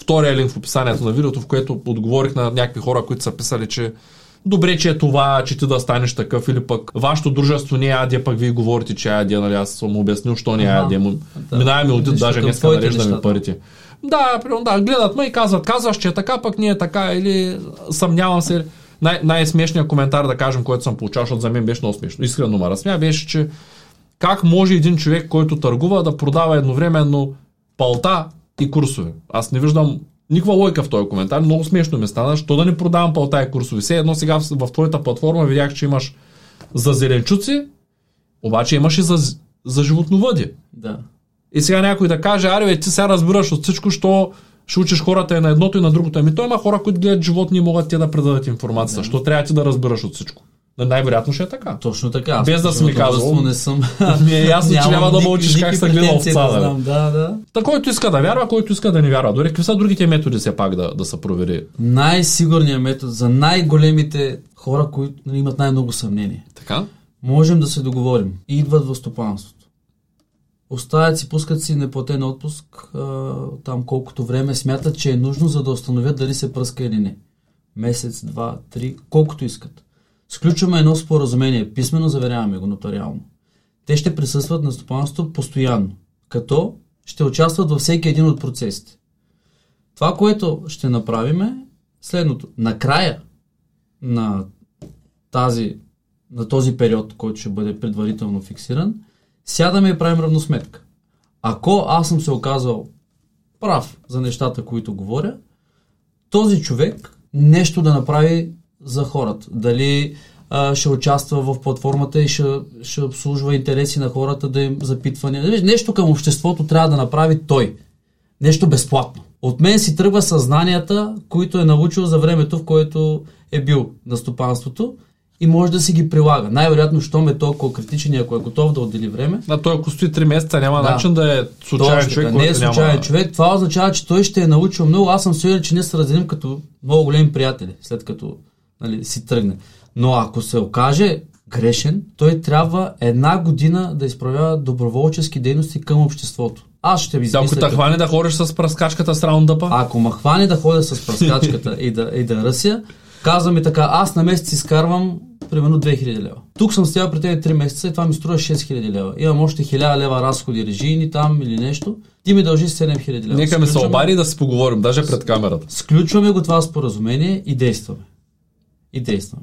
втория линк в описанието на видеото, в което отговорих на някакви хора, които са писали, че добре, че е това, че ти да станеш такъв или пък вашето дружество не е АД, пък вие говорите, че е АД, нали аз съм обяснил, що не е АД. Да. Минаваме от даже днес нареждаме парите. Да, да, гледат ме и казват, казваш, че е така, пък не е така, или съмнявам се. Най- най-смешният коментар, да кажем, който съм получавал, защото за мен беше много смешно. Искрено ме разсмя, беше, че как може един човек, който търгува, да продава едновременно палта и курсове. Аз не виждам никаква лойка в този коментар. Много смешно ми стана. Що да не продавам палта и курсове? Все едно сега в, в твоята платформа видях, че имаш за зеленчуци, обаче имаш и за, за животновъди. Да. И сега някой да каже, аре, ти сега разбираш от всичко, що ще учиш хората и на едното и на другото. Ами той има хора, които гледат животни и могат те да предадат информация. Да. Що трябва ти да разбираш от всичко? Най-вероятно ще е така. Точно така. Без да си ми казал. Не съм. Ми е ясно, че няма да мълчиш как се гледа овца. Да, да, да. Та който иска да вярва, който иска да не вярва. Дори какви са другите методи все пак да, да се провери? Най-сигурният метод за най-големите хора, които имат най-много съмнение. Така? Можем да се договорим. Идват в стопанството оставят си, пускат си неплатен отпуск, а, там колкото време смятат, че е нужно, за да установят дали се пръска или не. Месец, два, три, колкото искат. Сключваме едно споразумение, писменно заверяваме го нотариално. Те ще присъстват на стопанството постоянно, като ще участват във всеки един от процесите. Това, което ще направим е следното. Накрая на, тази, на този период, който ще бъде предварително фиксиран, сядаме и правим равносметка. Ако аз съм се оказал прав за нещата, които говоря, този човек нещо да направи за хората. Дали а, ще участва в платформата и ще, ще обслужва интереси на хората, да им запитване. Нещо към обществото трябва да направи той. Нещо безплатно. От мен си тръгва съзнанията, които е научил за времето, в което е бил на стопанството и може да си ги прилага. Най-вероятно, щом е толкова критичен и ако е готов да отдели време. А той ако стои 3 месеца, няма да. начин да е случайен Точно, човек. Не е случайен няма... човек. Това означава, че той ще е научил много. Аз съм сигурен, че не се разделим като много големи приятели, след като нали, си тръгне. Но ако се окаже грешен, той трябва една година да изправява доброволчески дейности към обществото. Аз ще ви Ако те хване да ходиш с пръскачката с раундъпа? Ако ме хване да ходя с пръскачката и, да, и да ръся, казвам ми така, аз на месец изкарвам примерно 2000 лева. Тук съм стоял при тези 3 месеца и това ми струва 6000 лева. Имам още 1000 лева разходи, режийни там или нещо. Ти ми дължи 7000 лева. Нека ме се обади да си поговорим, даже пред камерата. Сключваме го това споразумение и действаме. И действаме.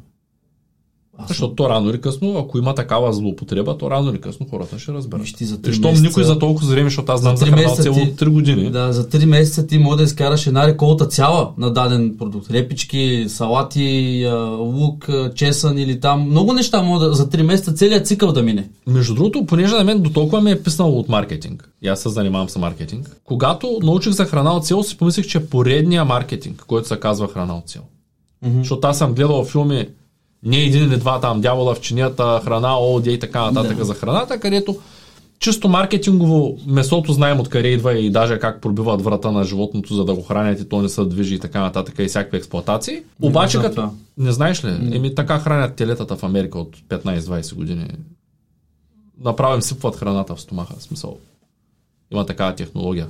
Аз Защото то рано или късно, ако има такава злоупотреба, то рано или късно хората ще разберат. Виж за 3 Щом месеца... никой за толкова време, защото аз знам за, за цяло ти, 3 години. Да, за 3 месеца ти може да изкараш една реколта цяла на даден продукт. Репички, салати, лук, чесън или там. Много неща може да, за 3 месеца целият цикъл да мине. Между другото, понеже на мен до толкова ми е писнало от маркетинг. И аз се занимавам с маркетинг. Когато научих за храна от цел, си помислих, че е поредния маркетинг, който се казва храна от цел. Mm-hmm. Защото аз съм гледал филми не един или два там, дявола в чинията, храна, ООД и така нататък да. за храната, където чисто маркетингово месото знаем откъде идва и даже как пробиват врата на животното, за да го хранят и то не се движи и така нататък и всякакви експлуатации. Не Обаче, като... Това. Не знаеш ли? Не. Еми така хранят телетата в Америка от 15-20 години. Направим сипват храната в стомаха. В смисъл. Има такава технология.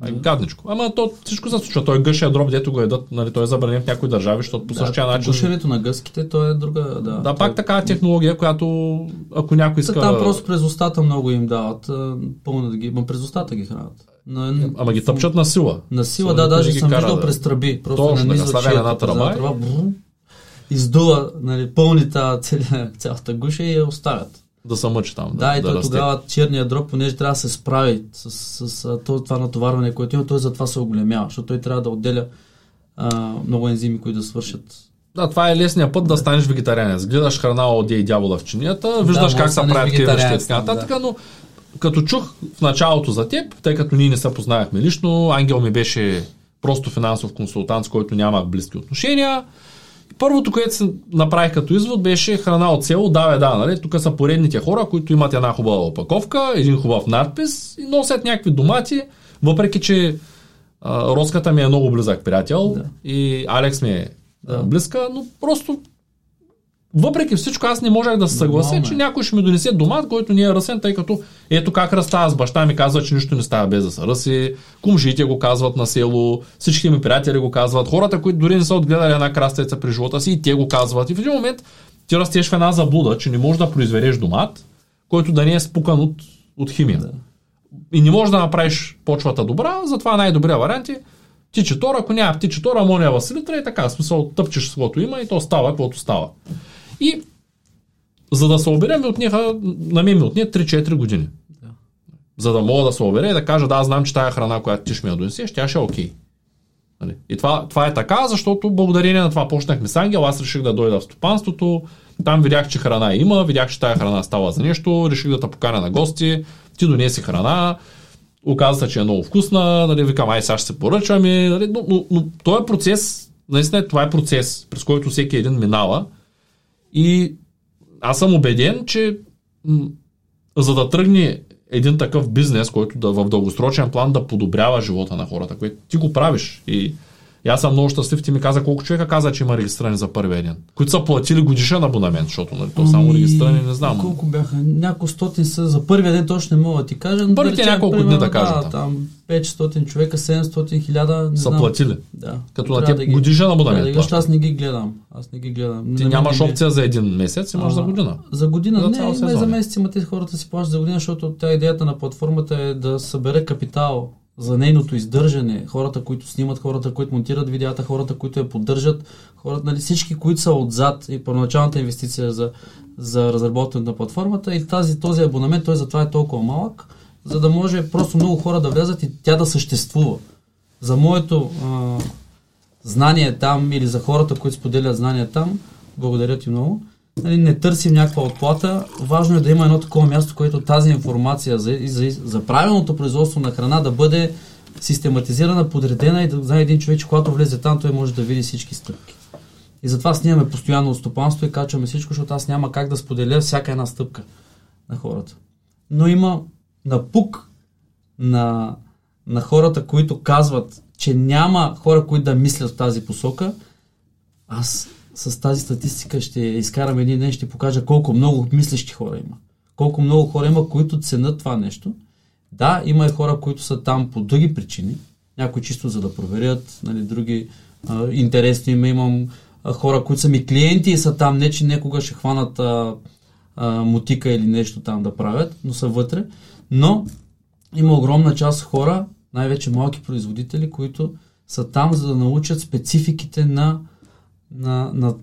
Ай, гадничко. Ама то всичко се случва. Той гъшия дроб, дето го едат, нали, той е забранен в някои държави, защото по да, същия начин. Гъшенето на гъските, то е друга. Да, да той... пак такава технология, която ако някой иска. Там просто през устата много им дават. Пълно да ги. Ма през устата ги хранят. На, Ама ги тъпчат на сила. На сила, да, даже съм виждал през тръби. Просто Точно, на низва една тръба. Издува, нали, пълни цялата гуша и я оставят да се мъчи там. Да, да и той да тогава черния дроб, понеже трябва да се справи с, с, с това натоварване, което има, той затова се оголемява, защото той трябва да отделя а, много ензими, които да свършат. Да, това е лесният път да станеш вегетарианец. Гледаш храна от и дявола в чинията, виждаш да, как се правят кривещи и така нататък, да. но като чух в началото за теб, тъй като ние не се познавахме лично, Ангел ми беше просто финансов консултант, с който нямах близки отношения. Първото, което се направих като извод, беше храна от село, да, бе, да, нали? Тук са поредните хора, които имат една хубава опаковка, един хубав надпис и носят някакви домати, въпреки че а, Роската ми е много близък приятел да. и Алекс ми е да. близка, но просто въпреки всичко аз не можех да се съглася, Нормално е. че някой ще ми донесе домат, който не е ръсен, тъй като ето как растава с баща ми казва, че нищо не става без да се ръси, кумжите го казват на село, всички ми приятели го казват, хората, които дори не са отгледали една крастеца при живота си, и те го казват. И в един момент ти растеш в една заблуда, че не можеш да произведеш домат, който да не е спукан от, от химия. Да. И не можеш да направиш почвата добра, затова най-добрият вариант е птиче тора, ако няма птиче тора, амониева селитра и така, в смисъл тъпчеш каквото има и то става, каквото става. И за да се оберем, ми отнеха, на мен ми отне 3-4 години. Да. За да мога да се оберя и да кажа, да, аз знам, че тая храна, която ти ще ми я донесеш, тя ще е окей. Нали? И това, това е така, защото благодарение на това почнахме с Ангел, аз реших да дойда в стопанството, там видях, че храна има, видях, че тая храна става за нещо, реших да те поканя на гости, ти донеси храна, оказа се, че е много вкусна, нали, викам, ай сега ще се поръчаме, нали, но, но, но този процес, наистина това е процес, през който всеки един минава и аз съм убеден, че м- за да тръгне един такъв бизнес, който да в дългосрочен план да подобрява живота на хората, което ти го правиш. И, и аз съм много щастлив, ти ми каза колко човека каза, че има регистрирани за първия ден, които са платили годишен абонамент, защото нали, то само Ами, регистрирани не знам. Колко бяха? Няколко стотин са. За първия ден точно не мога да ти кажа. но Първите да няколко дни да кажа, Да, там 500 човека, 700, 1000. Не Са знам. платили. Да. Като на теб да ги- годишен абонамент Да, ги- аз не ги гледам. Аз не ги гледам. Ти мен нямаш не ми- опция за един месец, имаш А, за година. За година За не, има и за месец, има тези хората си плащат за година, защото тя идеята на платформата е да събере капитал за нейното издържане. Хората, които снимат, хората, които монтират видеята, хората, които я поддържат, хората, нали, всички, които са отзад и първоначалната инвестиция за, за разработването на платформата и тази, този абонамент, той затова е толкова малък, за да може просто много хора да влязат и тя да съществува. За моето а, знание там или за хората, които споделят знания там, благодаря ти много. Нали, не търсим някаква отплата. Важно е да има едно такова място, което тази информация за, за, за правилното производство на храна да бъде систематизирана, подредена и да знае един човек, че когато влезе там, той може да види всички стъпки. И затова снимаме постоянно от стопанство и качваме всичко, защото аз няма как да споделя всяка една стъпка на хората. Но има напук на, на хората, които казват, че няма хора, които да мислят в тази посока. Аз с тази статистика ще изкарам един ден, ще покажа колко много мислещи хора има. Колко много хора има, които ценят това нещо. Да, има и хора, които са там по други причини. Някои чисто за да проверят, нали, други а, интересно има. Имам а, хора, които са ми клиенти и са там, не че някога ще хванат а, а, мутика или нещо там да правят, но са вътре. Но има огромна част хора, най-вече малки производители, които са там, за да научат спецификите на, на, на,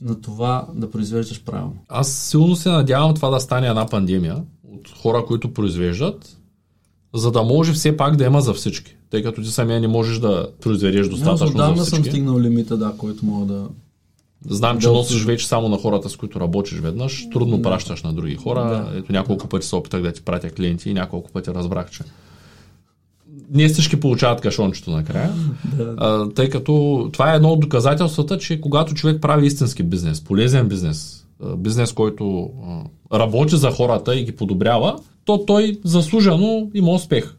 на това да произвеждаш правилно. Аз силно се надявам това да стане една пандемия от хора, които произвеждат, за да може все пак да има за всички. Тъй като ти самия не можеш да произведеш Аз достатъчно отдавна за съм стигнал лимита, да, който мога да... Знам, че Да, носиш обслужвам. вече само на хората, с които работиш веднъж. Трудно Да. пращаш на други хора. Ето няколко пъти се опитах да ти пратя клиенти и няколко пъти разбрах, че не всички получават кашончето накрая. да. А, тъй като това е едно от доказателствата, че когато човек прави истински бизнес, полезен бизнес, бизнес, който работи за хората и ги подобрява, то той заслужено има успех.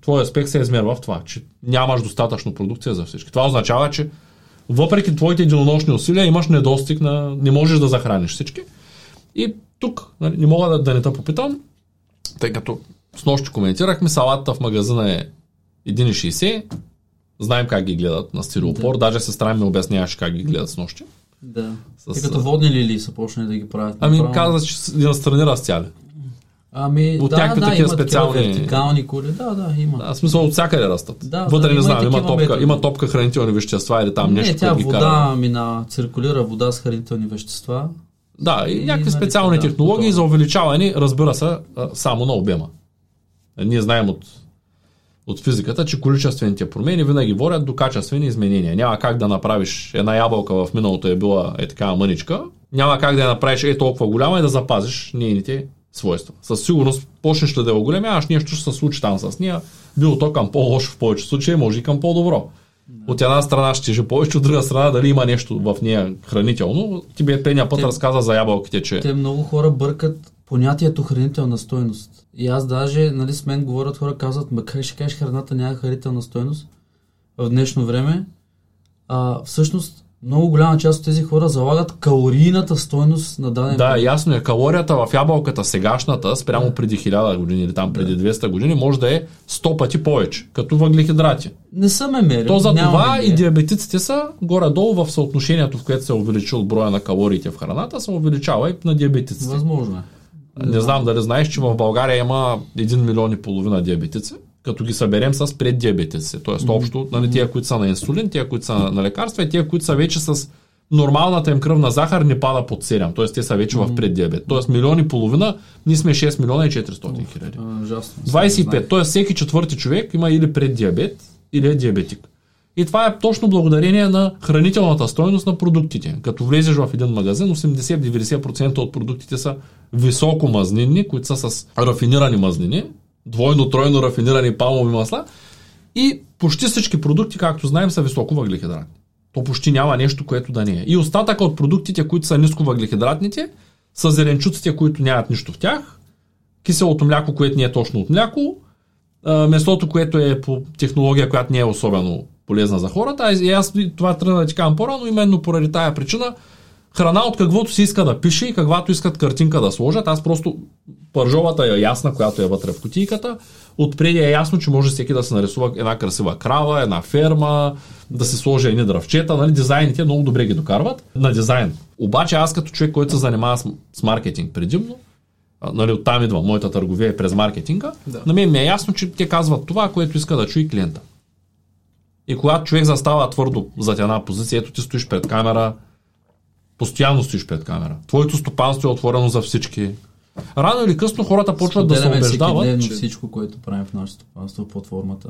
Твоя успех се измерва в това, че нямаш достатъчно продукция за всички. Това означава, че въпреки твоите денонощни усилия имаш недостиг на... не можеш да захраниш всички. И тук нали, не мога да, да не те попитам, тъй като с нощи коментирахме, салатата в магазина е 1,60, знаем как ги гледат на стироопор, да. даже сестра ми обясняваше как ги гледат с нощи. да. С- Те като водни лили са почнали да ги правят. Ами направо. каза, че ги настрани разцяли. Ами, от да, някакви да, такива специални- такива вертикални кули. Да, да, има. Да, в смисъл от всякъде растат. Да, Вътре да, не и знам, има топка, методи. има топка хранителни вещества или там нещо, не, тя което ги вода кара. мина, циркулира вода с хранителни вещества. Да, и, И, някакви нали, специални да, технологии готово. за увеличаване, разбира се, само на обема. Е, Ние знаем от, от физиката, че количествените промени винаги водят до качествени изменения. Няма как да направиш една ябълка в миналото е била е такава мъничка, няма как да я направиш е толкова голяма и да запазиш нейните свойства. Със сигурност почнеш ли да я оголемяваш, нещо ще се случи там с нея. Било то към по-лошо в повече случаи, може и към по-добро. От една страна ще тежи повече, от друга страна дали има нещо в нея хранително. Ти бе предния път Те- разказа за ябълките, че Те много хора бъркат понятието хранителна стойност. И аз даже, нали, с мен говорят хора, казват, ма как ще кажеш храната няма хранителна стойност в днешно време. А, всъщност, много голяма част от тези хора залагат калорийната стойност на даден Да, ясно е. Калорията в ябълката сегашната, спрямо преди 1000 години или там преди 200 години, може да е 100 пъти повече, като въглехидрати. Не съм е мерил. То за това и диабетиците са горе-долу в съотношението, в което се е увеличил броя на калориите в храната, се увеличава и на диабетиците. Възможно е. Не знам дали знаеш, че в България има 1 милион и половина диабетици, като ги съберем с преддиабетици. Тоест общо, нали, тия, които са на инсулин, тия, които са на, лекарства и тия, които са вече с нормалната им кръвна захар не пада под 7, т.е. те са вече в преддиабет. Тоест милион и половина, ние сме 6 милиона и 400 хиляди. А, Ужасно. 25, т.е. всеки четвърти човек има или преддиабет, или е диабетик. И това е точно благодарение на хранителната стойност на продуктите. Като влезеш в един магазин, 80-90% от продуктите са високо мазнинни, които са с рафинирани мазнини, двойно, тройно рафинирани палмови масла и почти всички продукти, както знаем, са високо въглехидратни. То почти няма нещо, което да не е. И остатъка от продуктите, които са ниско въглехидратните, са зеленчуците, които нямат нищо в тях, киселото мляко, което не е точно от мляко, месото, което е по технология, която не е особено полезна за хората. И аз това тръгна да ти казвам по-рано, именно поради тая причина. Храна от каквото си иска да пише и каквато искат картинка да сложат. Аз просто пържовата е ясна, която е вътре в кутийката. Отпреди е ясно, че може всеки да се нарисува една красива крава, една ферма, да се сложи едни дръвчета. Нали? Дизайните много добре ги докарват на дизайн. Обаче аз като човек, който се занимава с, с маркетинг предимно, нали, оттам идва моята търговия е през маркетинга, Да. на мен ми е ясно, че те казват това, което иска да чуе клиента. И когато човек застава твърдо зад една позиция, ето ти стоиш пред камера, постоянно стоиш пред камера. Твоето стопанство е отворено за всички. Рано или късно хората почват да се убеждават, всекидневно че... всичко, което правим в нашето стопанство под формата.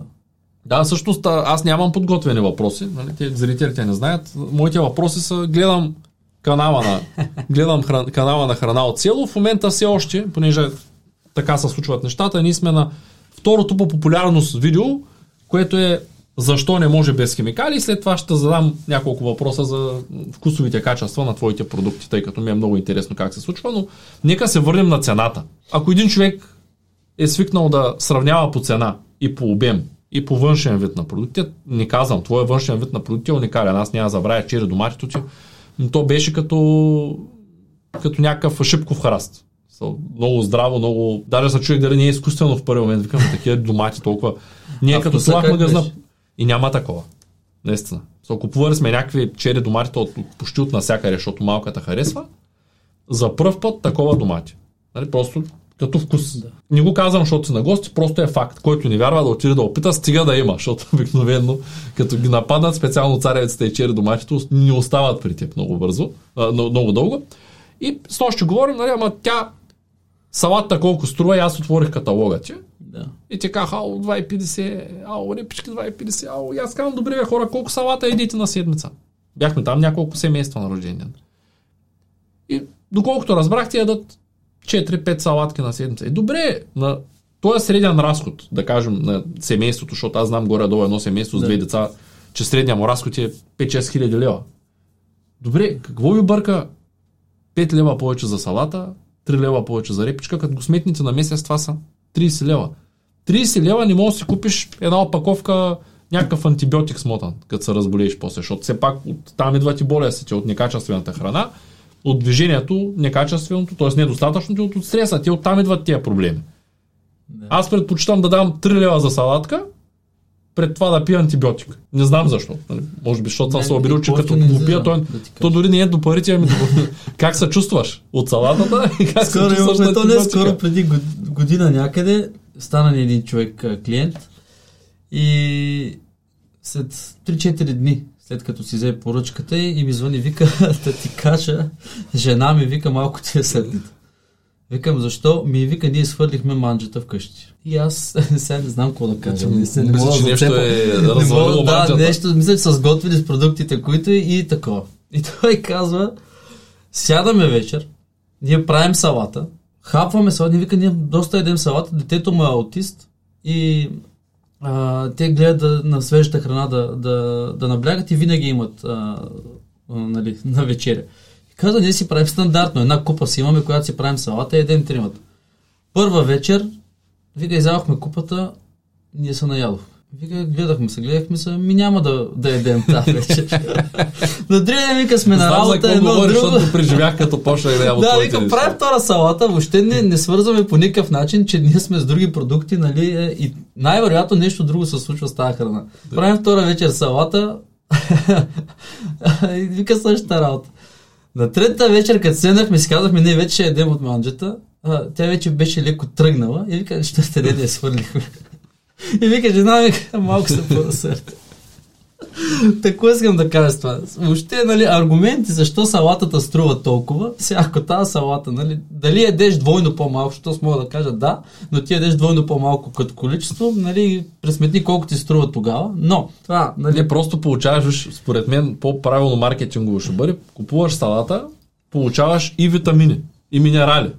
Да, всъщност аз нямам подготвени въпроси. Нали? Те, зрителите не знаят. Моите въпроси са, гледам канала на, гледам хран, канала на храна от село. В момента все още, понеже така се случват нещата, ние сме на второто по популярност видео, което е защо не може без химикали. След това ще задам няколко въпроса за вкусовите качества на твоите продукти, тъй като ми е много интересно как се случва, но нека се върнем на цената. Ако един човек е свикнал да сравнява по цена и по обем и по външен вид на продуктите, не казвам, твоя външен вид на продукти е уникален. Аз няма забравя чере доматито ти, но то беше като, като някакъв шипков храст. Много здраво, много... Даже се чуех дали не е изкуствено в първи момент. Викам, такива домати толкова... Ние А като как магазина... И няма такова. Наистина. So, купували сме някакви чери доматите от, почти от насякъде, защото малката харесва. За пръв път такова домати. Нали, просто като вкус. Да. Не го казвам, защото си на гости, просто е факт. Който не вярва да отиде да опита, стига да има, защото обикновено, като ги нападнат, специално царевицата и чери доматите, не остават при теб много бързо, а, много, дълго. И с нощ ще говорим, нали, ама тя салата колко струва и аз отворих каталога ти. Да. И те казаха, ау, 2,50, ау, репички 2,50, ау, и аз казвам, добре, бе, хора, колко салата едите на седмица? Бяхме там няколко семейства на рожден ден. И доколкото разбрах, те ядат 4-5 салатки на седмица. И добре, на този среден разход, да кажем, на семейството, защото аз знам горе-долу едно семейство с Да. две деца, че средния му разход е 5-6 хиляди лева. Добре, какво ви бърка 5 лева повече за салата, 3 лева повече за репичка, като го сметните на месец, това са 30 лева. 30 лева не можеш да си купиш една опаковка някакъв антибиотик смотан, като се разболееш после, защото все пак от там идват и болестите от некачествената храна, от движението, некачественото, т.е. недостатъчното, и от стреса. Те оттам идват тия проблеми. Да. Аз предпочитам да дам 3 лева за салатка, пред това да пия антибиотик. Не знам защо. Нали, Може би, защото съм се обидил, че като го пия, той, да ти то дори не е до парите, ами до... как се чувстваш от салатата как Скоро се чувстваш имахме, на то не скоро преди год- година някъде, стана ни един човек а, клиент и след 3-4 дни, след като си взе поръчката и ми звъни, вика да ти кажа, жена ми вика малко ти е сърдита. Викам, защо? Ми вика, ние свърлихме манджата вкъщи. И аз сега не знам какво да кажа. Не, се, не Мисля, мога че да нещо е Не развалило мога, Да, манджата. нещо, мисля, че са сготвили с продуктите, които и, и такова. И той казва, сядаме вечер, ние правим салата, хапваме салата, ние вика, ние доста едем салата, детето му е аутист и а, те гледат да, на свежата храна да, да, да наблягат и винаги имат а, а, нали, на вечеря. И каза, ние си правим стандартно, една купа си имаме, която си правим салата и едем тримата. Първа вечер, вика, изявахме купата, ние се наядохме. Вика, гледахме се, гледахме се, ми няма да, да едем тази вечер. на другия вика, сме на работа, едно говориш, друго. защото преживях като почнах да ям Да, вика, правим втора салата, въобще не, не свързваме по никакъв начин, че ние сме с други продукти, нали, е, и най-вероятно нещо друго се случва с тази храна. Правим втора вечер салата, и вика същата работа. На третата вечер, като седнахме, си казахме, не, вече ще едем от манджата, а, тя вече беше леко тръгнала и вика, що сте не я свърлихме. И вика, жена ми, малко се по-сърде. Тако искам да кажа с това. Въобще, нали, аргументи защо салатата струва толкова, сега ако тази салата, нали, дали ядеш двойно по-малко, защото мога да кажа да, но ти ядеш двойно по-малко като количество, нали, пресметни колко ти струва тогава, но това, нали, Не, просто получаваш, според мен, по-правилно маркетингово ще бъде, купуваш салата, получаваш и витамини, и минерали,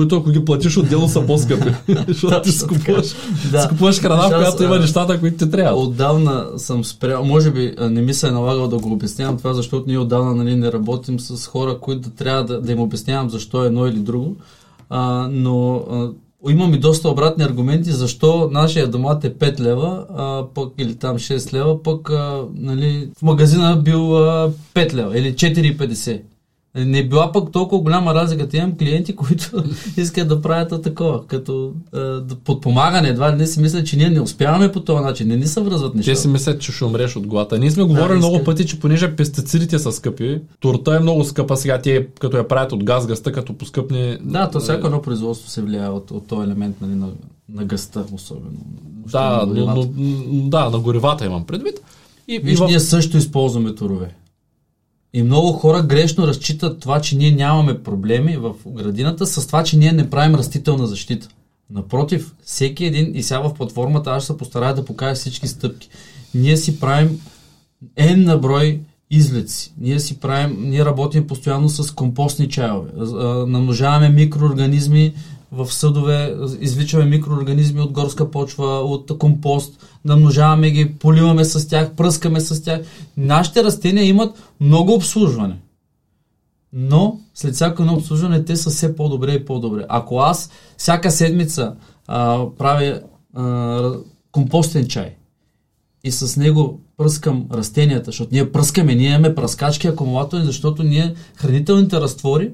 които ако ги платиш отделно са по-скъпи. Защото ти скупуваш, Да. скупуваш храна, в която има нещата, които ти трябват. Отдавна съм спрял, може би не ми се е налагал да го обяснявам това, защото ние отдавна нали, не работим с хора, които трябва да, да им обяснявам защо е едно или друго. А, но а, имам и доста обратни аргументи, защо нашия домат е 5 лева, а, пък или там 6 лева, пък а, нали, в магазина бил а, 5 лева или 4,50. Не е била пък толкова голяма разлика. Имам клиенти, които искат да правят такова, като а, да подпомагане. Едва не си мисля, че ние не успяваме по този начин. Не ни се връзват Те нещата. си мислят, че ще умреш от глада. Ние сме говорили много иска- пъти, че понеже пестицидите са скъпи, турта е много скъпа сега, те като я правят от газ, гъста, като поскъпне. Да, то всяко едно производство се влияе от, от този елемент нали, на, на гъста, особено. Да, на но, но, да, на горивата имам предвид. И, и Виж, в... ние също използваме турове. И много хора грешно разчитат това, че ние нямаме проблеми в градината с това, че ние не правим растителна защита. Напротив, всеки един, и сега в платформата аз ще се постарая да покажа всички стъпки. Ние си правим N на брой излеци. Ние си правим, ние работим постоянно с компостни чайове. Намножаваме микроорганизми в съдове, извличаме микроорганизми от горска почва, от компост, намножаваме ги, поливаме с тях, пръскаме с тях. Нашите растения имат много обслужване. Но след всяко едно обслужване те са все по-добре и по-добре. Ако аз всяка седмица а, правя а, компостен чай и с него пръскам растенията, защото ние пръскаме, ние имаме пръскачки, акумулатори, защото ние хранителните разтвори,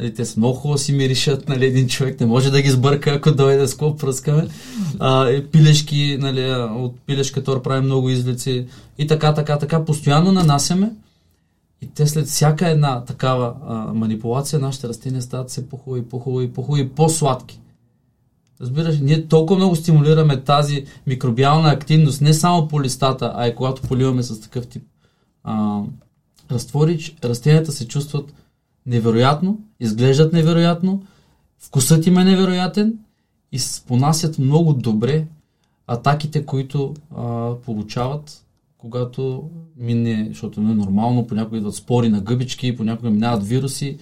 нали, те са много хубаво си миришат, нали, един човек не може да ги сбърка, ако дойде с какво пръскаме. А, пилешки, нали, от пилешка тор правим много излици и така, така, така, постоянно нанасяме и те след всяка една такава а, манипулация, нашите растения стават все по-хубави, по-хубави, по-хубави, по-сладки. Разбираш, ние толкова много стимулираме тази микробиална активност, не само по листата, а и когато поливаме с такъв тип а, разтвори, растенията се чувстват невероятно, изглеждат невероятно, вкусът им е невероятен и понасят много добре атаките, които а, получават, когато мине, защото не е нормално, понякога идват спори на гъбички, понякога минават вируси.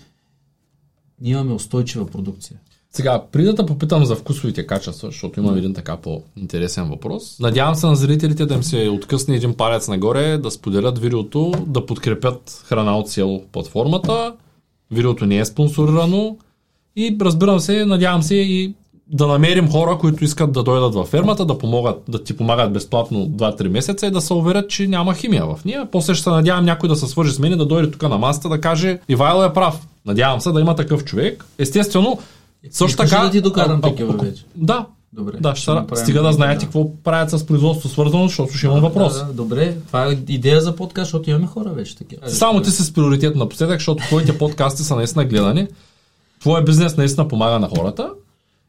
Ние имаме устойчива продукция. Сега, преди да попитам за вкусовите качества, защото имам един така по-интересен въпрос. Надявам се на зрителите да им се откъсне един палец нагоре, да споделят видеото, да подкрепят храна от село платформата. Видеото не е спонсорирано. И разбирам се, надявам се и да намерим хора, които искат да дойдат във фермата, да, помогат, да ти помагат безплатно 2-3 месеца и да се уверят, че няма химия в нея. После ще се надявам някой да се свържи с мен и да дойде тук на масата да каже Ивайло е прав. Надявам се да има такъв човек. Естествено, също така... да ти докарам такива вече? Да. Добре. Да, ще, направим стига да знаете какво правят с производство свързано, защото ще имам въпрос. Да, да, добре, това е идея за подкаст, защото имаме хора вече такива. Айде, Само ти си с приоритет напоследък, защото твоите подкасти са наистина гледани. Твоя бизнес наистина помага на хората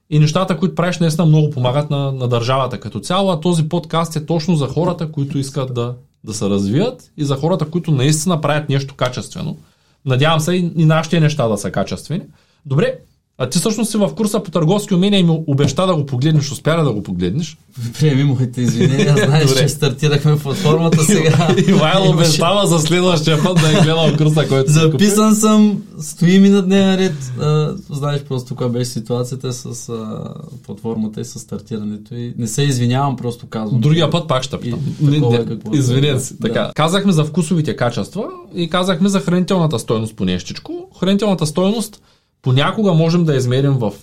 и нещата, които правиш, наистина много помагат на, на държавата като цяло, а този подкаст е точно за хората, които искат да, да се развият и за хората, които наистина правят нещо качествено. Надявам се и, и нашите неща да са качествени. Добре, а ти всъщност си в курса по търговски умения и ми обеща да го погледнеш, успя ли да го погледнеш? Приеми моите извинения, знаеш, че стартирахме платформата сега. Ивайло обещава за следващия път да е гледал курса, който си купил. Записан съм, стои ми на дневен ред. А, знаеш просто каква беше ситуацията с а, платформата и с стартирането. И не се извинявам, просто казвам. Другия път пак ще питам. Е е. извинен си. Да. Така. Казахме за вкусовите качества и казахме за хранителната стойност по нещичко. Хранителната стойност понякога можем да измерим в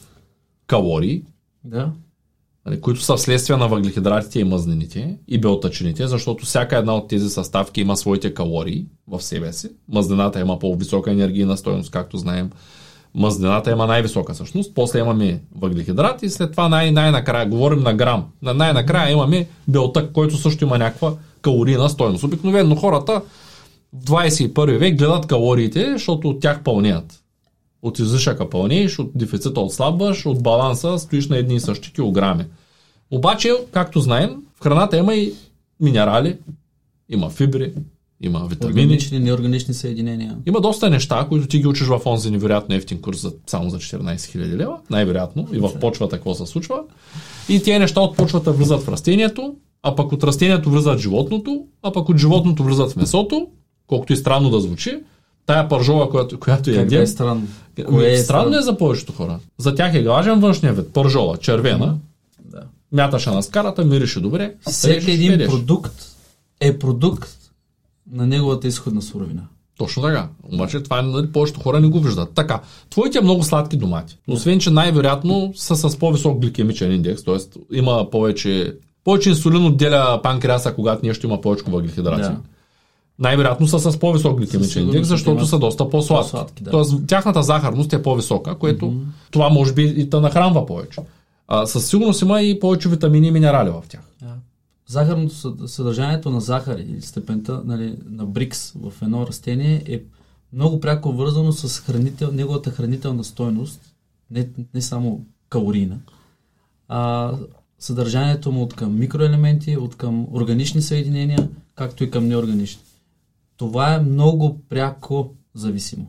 калории, Да. нали, които са вследствие на въглехидратите и мъзнените и белтъчените, защото всяка една от тези съставки има своите калории в себе си. Мазнената има по-висока енергийна стоеност, както знаем. Мазнената има най-висока същност, после имаме въглехидрати и след това най- най-накрая, говорим на грам, на най-накрая имаме белтък, който също има някаква калорийна стоеност. Обикновено хората в 21 век гледат калориите, защото от тях пълнят. От излишъка пълнееш, от дефицита отслабваш, от баланса стоиш на едни и същи килограми. Обаче, както знаем, в храната има и минерали, има фибри, има витамини. Органични, неорганични съединения. Има доста неща, които ти ги учиш в онзи невероятно ефтин курс за, само за 14 000 лева, най-вероятно, и в почвата какво се случва. И тези неща от почвата влизат в растението, а пък от растението влизат в животното, а пък от животното влизат в месото, колкото и странно да звучи. Тая пържола, която, която Как ядем, да е странно? Кое е странно е за повечето хора. За тях е глажен външния вид, пържола, червена, Да. мяташе на скарата, мирише добре. Всеки един едеш. продукт е продукт на неговата изходна суровина. Точно така. Обаче това нали, повечето хора не го виждат. Така, твоите много сладки домати. Освен, че най-вероятно са с по-висок гликемичен индекс, т.е. има повече, повече инсулин отделя панкреаса, когато нещо има повече въглехидрати. Да. Най-вероятно са с по-висок гликемичен индекс, защото са доста по-сладки. по-сладки, да. Тоест, тяхната захарност е по-висока, което това може би и те нахранва повече. А, със сигурност има и повече витамини и минерали в тях. Да. Захарното съд- съдържанието на захар или степента нали, на брикс в едно растение е много пряко вързано с хранител, неговата хранителна стойност, не, не само калорийна, а съдържанието му от към микроелементи, от към органични съединения, както и към неорганични. Това е много пряко зависимо.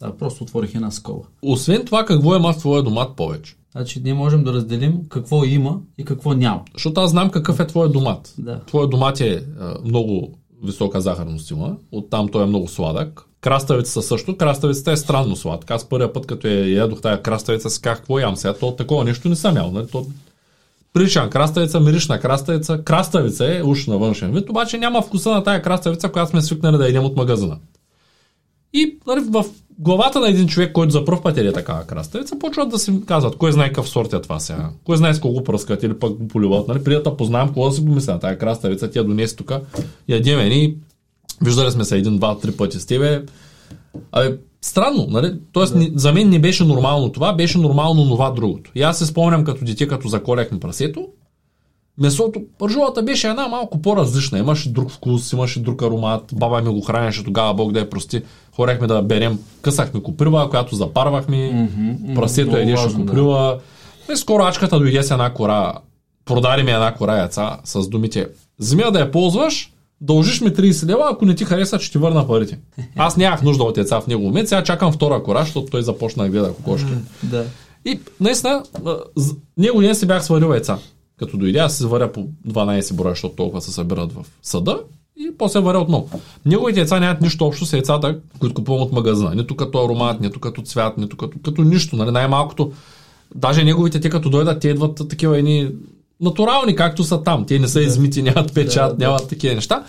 Да, просто отворих една скоба. Освен това, какво има в твоя домат повече? Значи ние можем да разделим какво има и какво няма. Защото аз знам какъв е твоя домат. Да. Твоя домат е а, много висока захарност има, оттам той е много сладък. Краставица също. Краставицата е странно сладка. Аз първия път, като я ядох тая краставица, си казах, какво ям сега? То такова нещо не съм ял. Нали? То прилича на краставица, мириш на краставица. Краставица е уж на външен вид, обаче няма вкуса на тая краставица, която сме свикнали да едем от магазина. И нали, в главата на един човек, който за първ път е такава краставица, почват да си казват, кой знае какъв сорт е това сега, кой знае с колко пръскат или пък го поливат. Нали, преди познавам, какво да си помисля на тая краставица, тя донесе тук, ядем ни, виждали сме се един, два, три пъти с тебе. Абе, странно, нали? Тоест, да. за мен не беше нормално това, беше нормално това другото. И аз се спомням като дете, като заколяхме прасето, Месото, пържолата беше една малко по-различна. Имаше друг вкус, имаше друг аромат. Баба ми го хранеше тогава, Бог да я прости. Хорехме да берем, късахме коприва, която запарвахме. Мгм, Прасето едеше важно, да. И скоро ачката дойде с една кора. Продари ми една кора яйца с думите. Вземи я да я ползваш, дължиш ми 30 лева, ако не ти хареса, ще ти върна парите. Аз нямах нужда от яйца в него момент, сега чакам втора кора, защото той започна да гледа кокошки. Да. И наистина, него ден си бях сварил яйца. Като дойде, аз се варя по 12 броя, защото толкова се събират в съда и после варя отново. Неговите яйца нямат нищо общо с яйцата, които купувам от магазина. Нито като аромат, нито като цвят, нито като, като нищо. Нали? Най-малкото, даже неговите, те като дойдат, те идват такива едни натурални, както са там. Те не са измити, нямат печат, Да, да. нямат такива неща.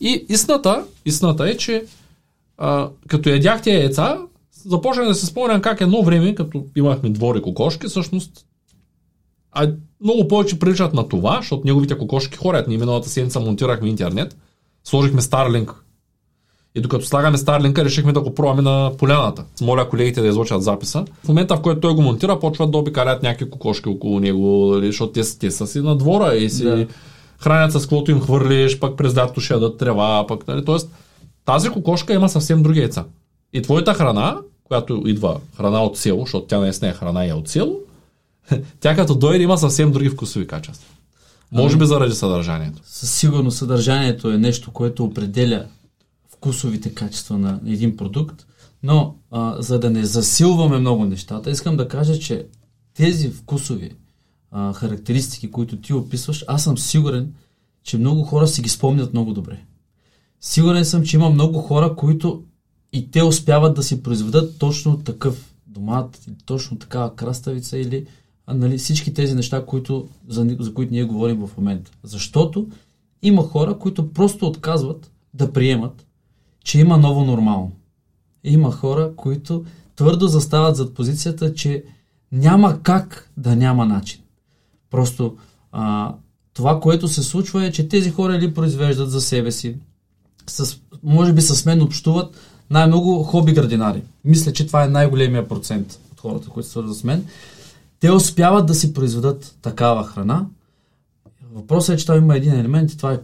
И истината, истината е, че а, като ядях тези яйца, започнах да се спомням как едно време, като имахме двори кокошки, всъщност а много повече приличат на това, защото неговите кокошки хорят. Ние миналата седмица монтирахме интернет, сложихме Starlink. И докато слагаме Starlink, решихме да го пробваме на поляната. Моля колегите да излучат записа. В момента, в който той го монтира, почват да обикалят някакви кокошки около него, нали, защото те, те са си на двора и си Да. хранят с каквото им хвърлиш, пък през лятото ще ядат трева, пък, нали, тоест тази кокошка има съвсем други яйца. И твоята храна, която идва храна от село, защото тя наистина е храна и е от село, тя като дойде има съвсем други вкусови качества. Може би заради съдържанието. Със сигурност съдържанието е нещо, което определя вкусовите качества на един продукт, но а, за да не засилваме много нещата, искам да кажа, че тези вкусови а, характеристики, които ти описваш, аз съм сигурен, че много хора си ги спомнят много добре. Сигурен съм, че има много хора, които и те успяват да си произведат точно такъв домат, точно такава краставица или а, нали, всички тези неща, които, за, за които ние говорим в момента. Защото има хора, които просто отказват да приемат, че има ново нормално. Има хора, които твърдо застават зад позицията, че няма как да няма начин. Просто а, това, което се случва е, че тези хора или произвеждат за себе си, с, може би с мен общуват най-много хоби градинари. Мисля, че това е най-големия процент от хората, които се свързват с мен. Те успяват да си произведат такава храна. Въпросът е, че там има един елемент и това е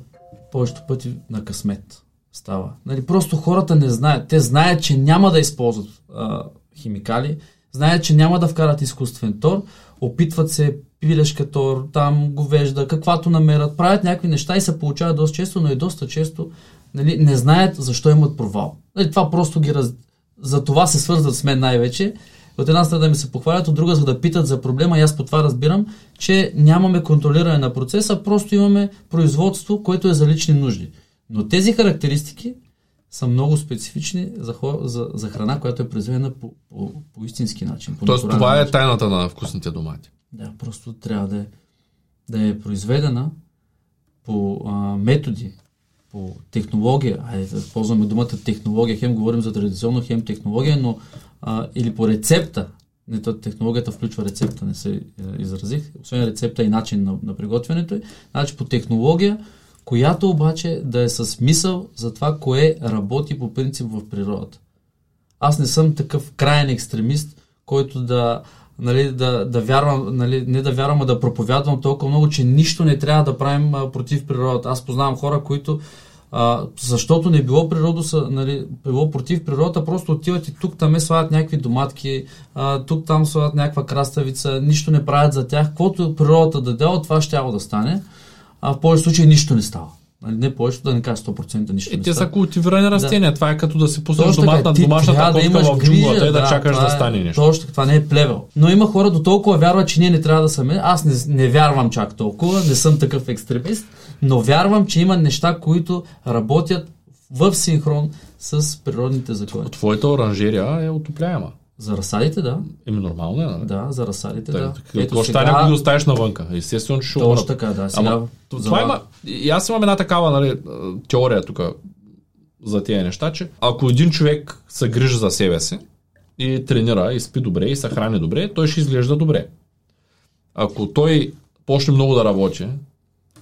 повечето пъти на късмет става. Нали, просто хората не знаят. Те знаят, че няма да използват а, химикали, знаят, че няма да вкарат изкуствен тор, опитват се пилешка тор, там говежда, каквато намерят, правят някакви неща и се получават доста често, но и доста често нали, не знаят защо имат провал. Нали, това просто ги раз... За това се свързват с мен най-вече. От една страна да ми се похвалят, от друга за да питат за проблема. И аз по това разбирам, че нямаме контролиране на процеса, просто имаме производство, което е за лични нужди. Но тези характеристики са много специфични за, хор, за, за храна, която е произведена по, по, по истински начин. По Тоест това е начин. е тайната на вкусните домати. Да, просто трябва да е, да е произведена по а, методи, по технология, айде да ползваме думата технология, хем говорим за традиционно, хем технология, но а, или по рецепта, не, технологията включва рецепта, не се е, изразих, освен рецепта и начин на, на приготвянето, значи по технология, която обаче да е с мисъл за това, кое работи по принцип в природата. Аз не съм такъв крайен екстремист, който да, нали, да, да вярвам, нали, не да вярвам, а да проповядвам толкова много, че нищо не трябва да правим а, против природата. Аз познавам хора, които а, защото не било природа, са, нали, било против природата, просто отиват и тук там е слагат някакви доматки, тук там слагат някаква краставица, нищо не правят за тях. Каквото природата даде, от това ще да стане а в повече случаи нищо не става. Нали, не повечето да не кажа 100% нищо. И те са култивирани растения. Да. Това е като да си пуснеш домат на домашната котка да в джунглата и да, да чакаш да е, стане нещо. Точно това не е плевел. Но има хора до толкова вярват, че ние не трябва да сме. Аз не, не вярвам чак толкова, не съм такъв екстремист, но вярвам, че има неща, които работят в синхрон с природните закони. Твоята оранжерия е отопляема. За разсадите, да. Еми нормално е, нали? Да, за разсадите, да. Какво ще стане, ако ги оставиш навънка? Естествено, че ще Точно така, да. Сега, Ама, това има, и аз имам една такава нали, теория тук за тези неща, че ако един човек се грижи за себе си и тренира, и спи добре, и се храни добре, той ще изглежда добре. Ако той почне много да работи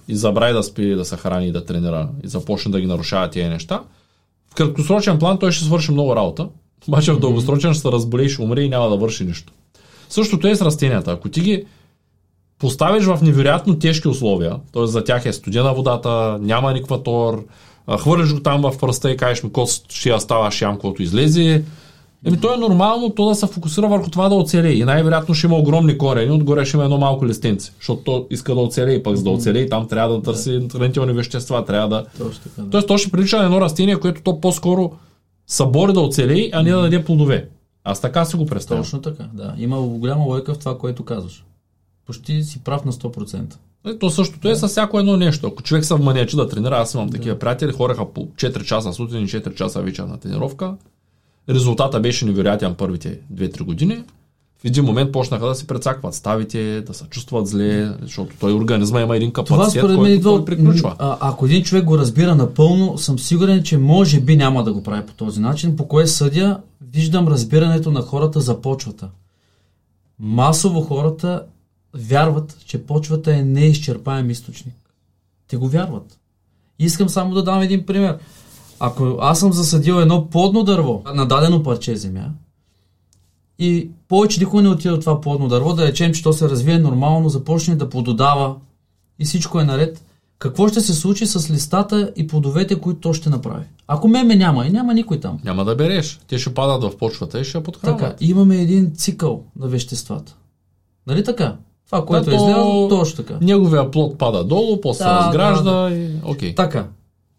и забрави да спи, да се храни и да тренира и започне да ги нарушава тези неща, в краткосрочен план той ще свърши много работа, обаче в дългосрочен ще се разболее, ще умре и няма да върши нищо. Същото е с растенията. Ако ти ги поставиш в невероятно тежки условия, т.е. за тях е студена водата, няма никаква тор, хвърлиш го там в пръста и кажеш ми кост ще я става шям, когато излезе. Еми то е нормално то да се фокусира върху това да оцелее. И най-вероятно ще има огромни корени, отгоре ще има едно малко листенце, защото то иска да оцелее, пък за да оцелее там трябва да търси хранителни вещества, трябва да... Точно така, да. Тоест то ще прилича на едно растение, което то по-скоро събори да оцелее, а не да даде плодове. Аз така си го представям. Точно така, да. Има голяма лойка в това, което казваш. Почти си прав на 100%. Е, то същото е с всяко едно нещо. Ако човек се вманече да тренира, аз имам да. такива приятели, хореха по 4 часа сутрин и 4 часа вечер на тренировка. Резултата беше невероятен първите 2-3 години в един момент почнаха да се прецакват ставите, да се чувстват зле, защото той организма има един капацитет, Това, който идва, приключва. А, ако един човек го разбира напълно, съм сигурен, че може би няма да го прави по този начин, по кое съдя, виждам разбирането на хората за почвата. Масово хората вярват, че почвата е неизчерпаем източник. Те го вярват. Искам само да дам един пример. Ако аз съм засадил едно плодно дърво на дадено парче земя, и повече никой не отиде от това плодно дърво, да речем, че то се развие нормално, започне да плододава и всичко е наред. Какво ще се случи с листата и плодовете, които то ще направи? Ако меме няма и няма никой там. Няма да береш. Те ще падат в почвата и ще подхранват. Така, имаме един цикъл на веществата. Нали така? Това, което да, е излязло, точно така. Неговия плод пада долу, после да, разгражда да, да. и... Okay. Така.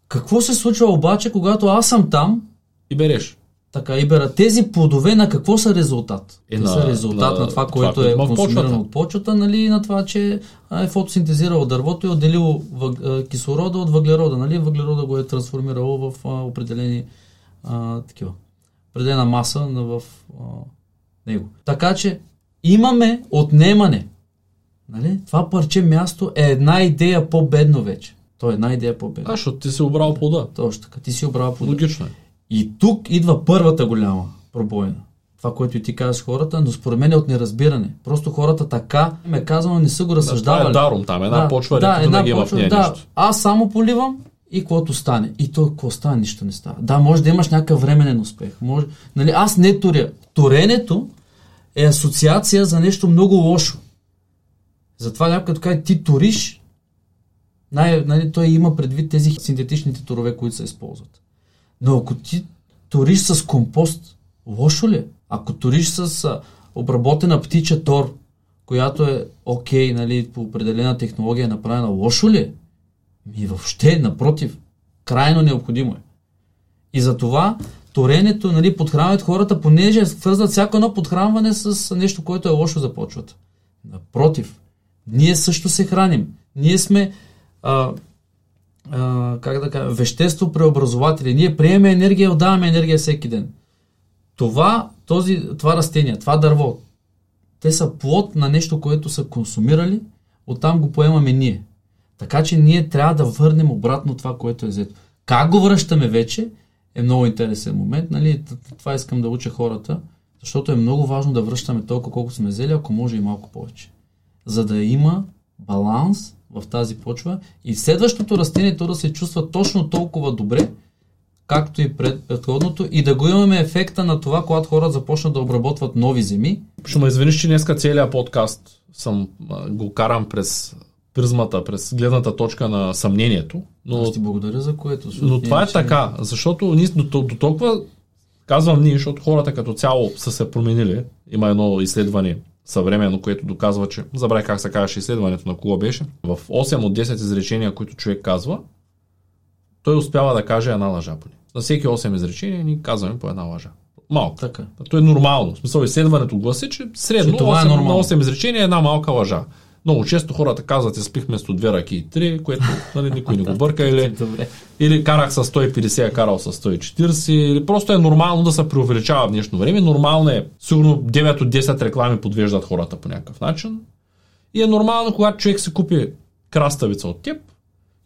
Какво се случва обаче, когато аз съм там и береш? Така, Ибера, тези плодове на какво са резултат? Е, Те на, са резултат на, на това, което това, е консумирано от почвата, нали, на това, че е фотосинтезирало дървото и отделило въг, кислорода от въглерода, нали, въглерода го е трансформирало в а, определени а, такива, определена маса на, в а, него. Така че имаме отнемане. Нали? Това парче място е една идея по-бедно вече. То е една идея по-бедно. А, защото ти си обрал плода. Точно така, ти си обрал плода. Логично е. И тук идва първата голяма пробойна. това, което и ти казваш хората, но според мен е от неразбиране. Просто хората така ме казано не са го разсъждавали. Да, това е даром там, една да, почва, да, една да почва, да, нищо. Аз само поливам и каквото стане. И то какво стане, нищо не става. Да, може да имаш някакъв временен успех. Може, нали, аз не туря. Туренето е асоциация за нещо много лошо. Затова някой като каже ти туриш, най, нали, той има предвид тези синтетичните турове, които се използват. Но ако ти туриш с компост, лошо ли е? Ако туриш с обработена птича тор, която е окей, нали, по определена технология е направена, лошо ли е? Ми въобще, напротив, крайно необходимо е. И затова торенето, нали, подхранват хората, понеже свързват всяко едно подхранване с нещо, което е лошо започват. Напротив, ние също се храним. Ние сме а, как да кажа, вещество преобразователи. Ние приемаме енергия, отдаваме енергия всеки ден. Това, този, това растение, това дърво, те са плод на нещо, което са консумирали, оттам го поемаме ние. Така че ние трябва да върнем обратно това, което е взето. Как го връщаме вече е много интересен момент. Нали? Това искам да уча хората, защото е много важно да връщаме толкова, колко сме взели, ако може и малко повече. За да има баланс в тази почва и следващото растение то да се чувства точно толкова добре, както и пред предходното, и да го имаме ефекта на това, когато хората започнат да обработват нови земи. Ще ме извиниш, че днеска целият подкаст съм, го карам през призмата, през гледната точка на съмнението. Но, Аз ти благодаря за което. но това е така, защото ние до, до толкова, казвам ние, защото хората като цяло са се променили. Има едно изследване съвременно, което доказва, че забравя как се казваше изследването на кого беше. В 8 от 10 изречения, които човек казва, той успява да каже една лъжа поне. На всеки 8 изречения ни казваме по една лъжа. Малко. Така. То е нормално. В смисъл, изследването гласи, че средно Че това е 8, нормално. на 8 изречения е една малка лъжа. Много често хората казват, изпих вместо две ръки и три, което нали, никой не го бърка, или, или карах с 150, а карал с 140, или просто е нормално да се преувеличава в днешно време. Нормално е, сигурно 9 от 10 реклами подвеждат хората по някакъв начин. И е нормално, когато човек си купи краставица от теб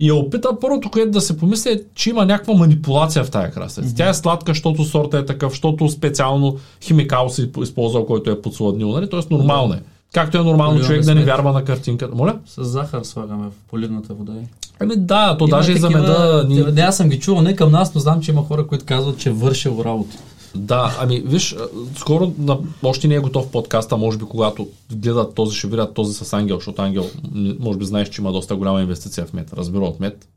и я опита, първото, което да се помисли е, че има някаква манипулация в тая краставица. Тя е сладка, защото сорта е такъв, защото специално химикал се използва, който е подсладнил, нали? Тоест нормално е. Както е нормално Поливаме човек да не вярва на картинката. Моля? С захар слагаме в поливната вода. Ами да, то Има даже и за меда. Ни... Не, аз съм ги чувал не към нас, но знам, че има хора, които казват, че е вършил работа. Да, ами виж, скоро на, още не е готов подкаста, може би когато гледат този, ще видят този с Ангел, защото Ангел, може би знаеш, че има доста голяма инвестиция в мед, разбира от мед.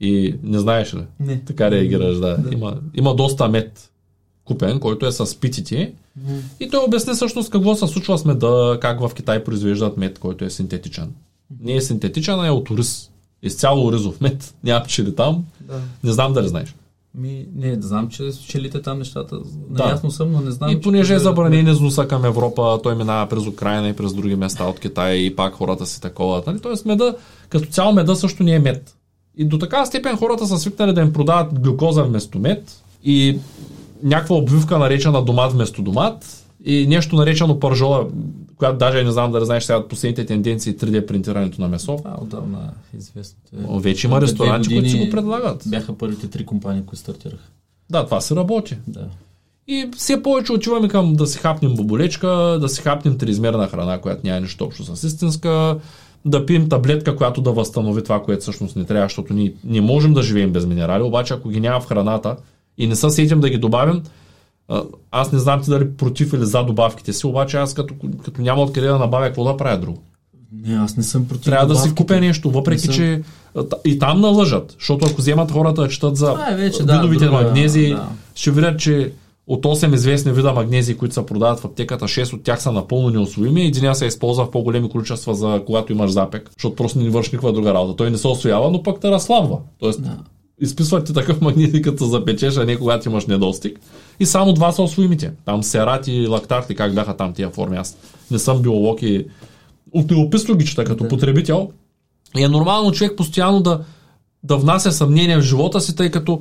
И не знаеш ли? Не. Така реагираш, да. Да. Има, има доста мед купен, който е с питите. И той обясни всъщност какво се случва с меда, как в Китай произвеждат мед, който е синтетичен. Не е синтетичен, а е от ориз. Изцяло оризов мед. Няма пчели там. Да. Не знам дали знаеш. Ми, не, знам, че пчелите там нещата. Да. Наясно съм, но не знам. И че понеже е произвеждат забранен износа към Европа, той минава през Украина и през други места от Китай и пак хората си такова. Нали? Тоест меда, като цяло меда също не е мед. И до такава степен хората са свикнали да им продават глюкоза вместо мед и някаква обвивка наречена домат вместо домат и нещо наречено пържола, която даже не знам дали знаеш сега последните тенденции 3D принтирането на месо. Отдавна е известно. Те- Вече има ресторанти, които си го предлагат. Бяха първите три компании, които стартираха. Да, това се работи. Да. И все повече отиваме към да си хапнем боболечка, да си хапнем триизмерна храна, която няма нищо общо с истинска, да пием таблетка, която да възстанови това, което всъщност не трябва, защото ние не можем да живеем без минерали, обаче ако ги няма в храната и не се сетим да ги добавим, а, аз не знам ти дали против или за добавките си, обаче аз като, като няма откъде да набавя, какво да правя друго? Не, аз не съм против. Трябва да си добавките. купя нещо, въпреки Не съм- че и там налъжат, защото ако вземат хората да четат за е вече, да, видовите друга- магнези, да. ще видят, че от 8 известни вида магнези, които се продават в аптеката, 6 от тях са напълно неосвоими. Един се използва в по-големи количества за когато имаш запек, защото просто не върши никаква друга работа. Той не се освоява, но пък те разслабва. Тоест, Да. Изписват ти такъв магнези, като запечеш, а не когато имаш недостиг. И само два са освоимите. Там серат и лактарти, как бяха там тия форми. Аз не съм биолог и от любопитство ги чета като Да. потребител. И е нормално човек постоянно да, да внася съмнение в живота си, тъй като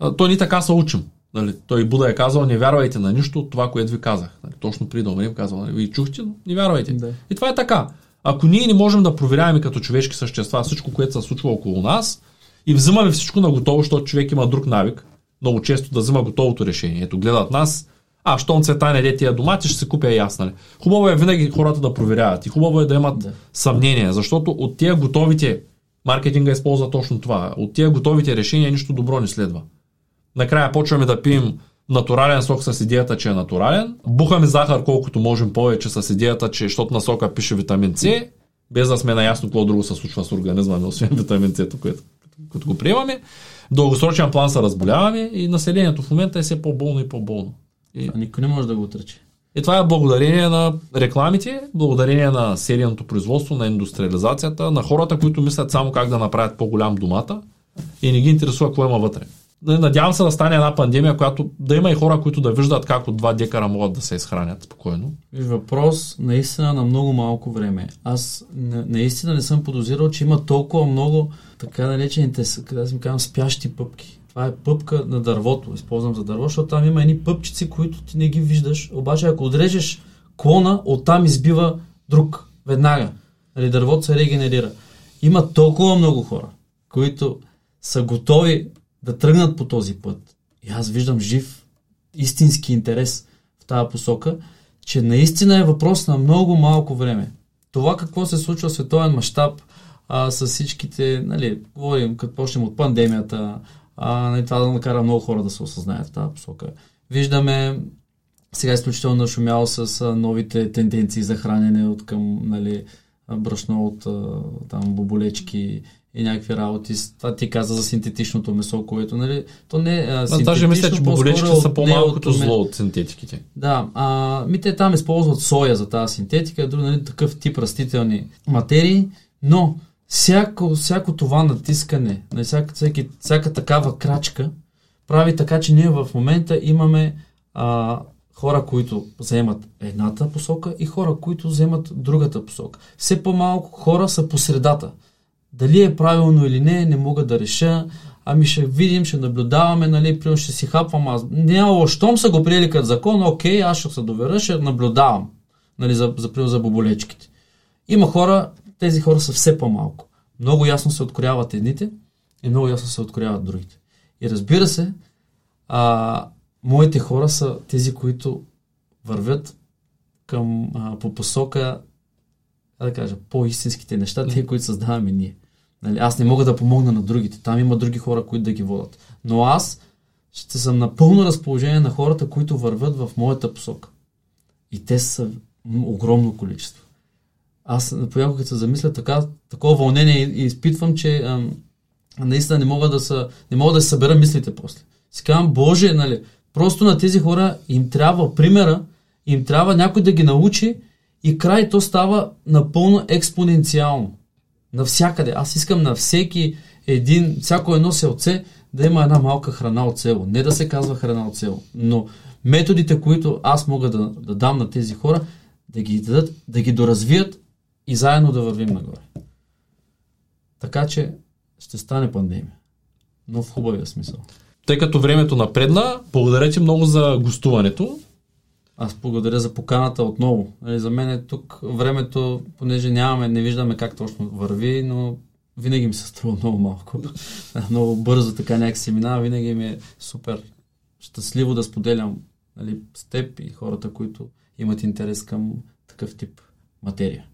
а, той ни така се учим. Нали, той Буда е казал, не вярвайте на нищо от това, което ви казах. Нали, точно преди да умрем казал, нали, вие чухте, но не вярвайте. Да. И това е така. Ако ние не можем да проверяваме като човешки същества всичко, което се случва около нас и взимаме всичко на готово, защото човек има друг навик, много често да взима готовото решение. Ето гледат нас, А, щом цвета не тия домати, ще се купя и аз, нали? Хубаво е винаги хората да проверяват и хубаво е да имат Да. съмнение, защото от тия готовите, маркетинга използва точно това, от тия готовите решения нищо добро не следва. Накрая почваме да пием натурален сок с идеята, че е натурален, бухаме захар колкото можем повече с идеята, че защото на сока пише витамин С, без да сме наясно какво друго се случва с организма, освен витамин С, което като го приемаме. В дългосрочен план се разболяваме и населението в момента е все по-болно и по-болно. И, А никой не може да го отрече. и това е благодарение на рекламите, благодарение на серийното производство, на индустриализацията, на хората, които мислят само как да направят по-голям домата и не ги интересува какво има вътре. Надявам се да стане една пандемия, която да има и хора, които да виждат как от 2 декара могат да се изхранят спокойно. Въпрос наистина на много малко време. Аз на, наистина не съм подозирал, че има толкова много така наречените, къде си казвам, спящи пъпки. Това е пъпка на дървото, използвам за дърво, защото там има едни пъпчици, които ти не ги виждаш. Обаче ако отрежеш клона, оттам избива друг веднага. Нали, дървото се регенерира. Има толкова много хора, които са готови да тръгнат по този път. И аз виждам жив, истински интерес в тази посока, че наистина е въпрос на много малко време. Това какво се случва в световен мащаб с всичките, нали, говорим, като почнем от пандемията, а, нали, това да накара много хора да се осъзнаят в тази посока. Виждаме сега изключително нашумяло с новите тенденции за хранене от към нали, брашно от там боболечки и някакви работи. Това ти каза за синтетичното месо, което, нали, то не е Аз даже мисля, че боболечките са от- по-малкото от- зло от синтетиките. да, а, ми те там използват соя за тази синтетика, друг, нали, такъв тип растителни материи, но всяко, всяко това натискане, на всяка, всяки, всяка такава крачка, прави така, че ние в момента имаме а, хора, които вземат едната посока и хора, които вземат другата посока. Все по-малко хора са по средата. Дали е правилно или не, не мога да реша. Ами ще видим, ще наблюдаваме, нали, примерно ще си хапвам аз. Няма щом са го приели като закон, окей, аз ще се доверя, ще наблюдавам, нали, за, за, за боболечките. Има хора, тези хора са все по-малко. Много ясно се открояват едните и много ясно се открояват другите. И разбира се, а, моите хора са тези, които вървят към, а, по посока, да кажа, по-истинските неща, те, които създаваме ние. Нали, аз не мога да помогна на другите. Там има други хора, които да ги водят. Но аз ще съм на пълно разположение на хората, които вървят в моята посока. И те са огромно количество. Аз понякога като се замисля така, такова вълнение и изпитвам, че ам, наистина не мога да са, не мога да се събера мислите после. Си казвам, Боже, нали, просто на тези хора им трябва примера, им трябва някой да ги научи и край то става напълно експоненциално. Навсякъде. Аз искам на всеки един, всяко едно селце да има една малка храна от село. Не да се казва храна от село, но методите, които аз мога да, да дам на тези хора, да ги дадат, да ги доразвият и заедно да вървим нагоре. Така че ще стане пандемия. Но в хубавия смисъл. Тъй като времето напредна, благодаря ти много за гостуването. Аз благодаря за поканата отново. Нали, за мен е тук времето, понеже нямаме, не виждаме как точно върви, но винаги ми се струва много малко. много бързо така някак се минава, винаги ми е супер щастливо да споделям нали, с теб и хората, които имат интерес към такъв тип материя.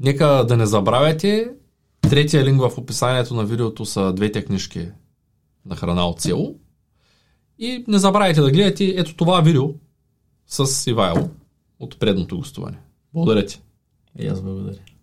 Нека да не забравяйте, третия линк в описанието на видеото са двете книжки на храна от село. И не забравяйте да гледате ето това видео с Ивайло от предното гостуване. Благодаря ти. И аз благодаря.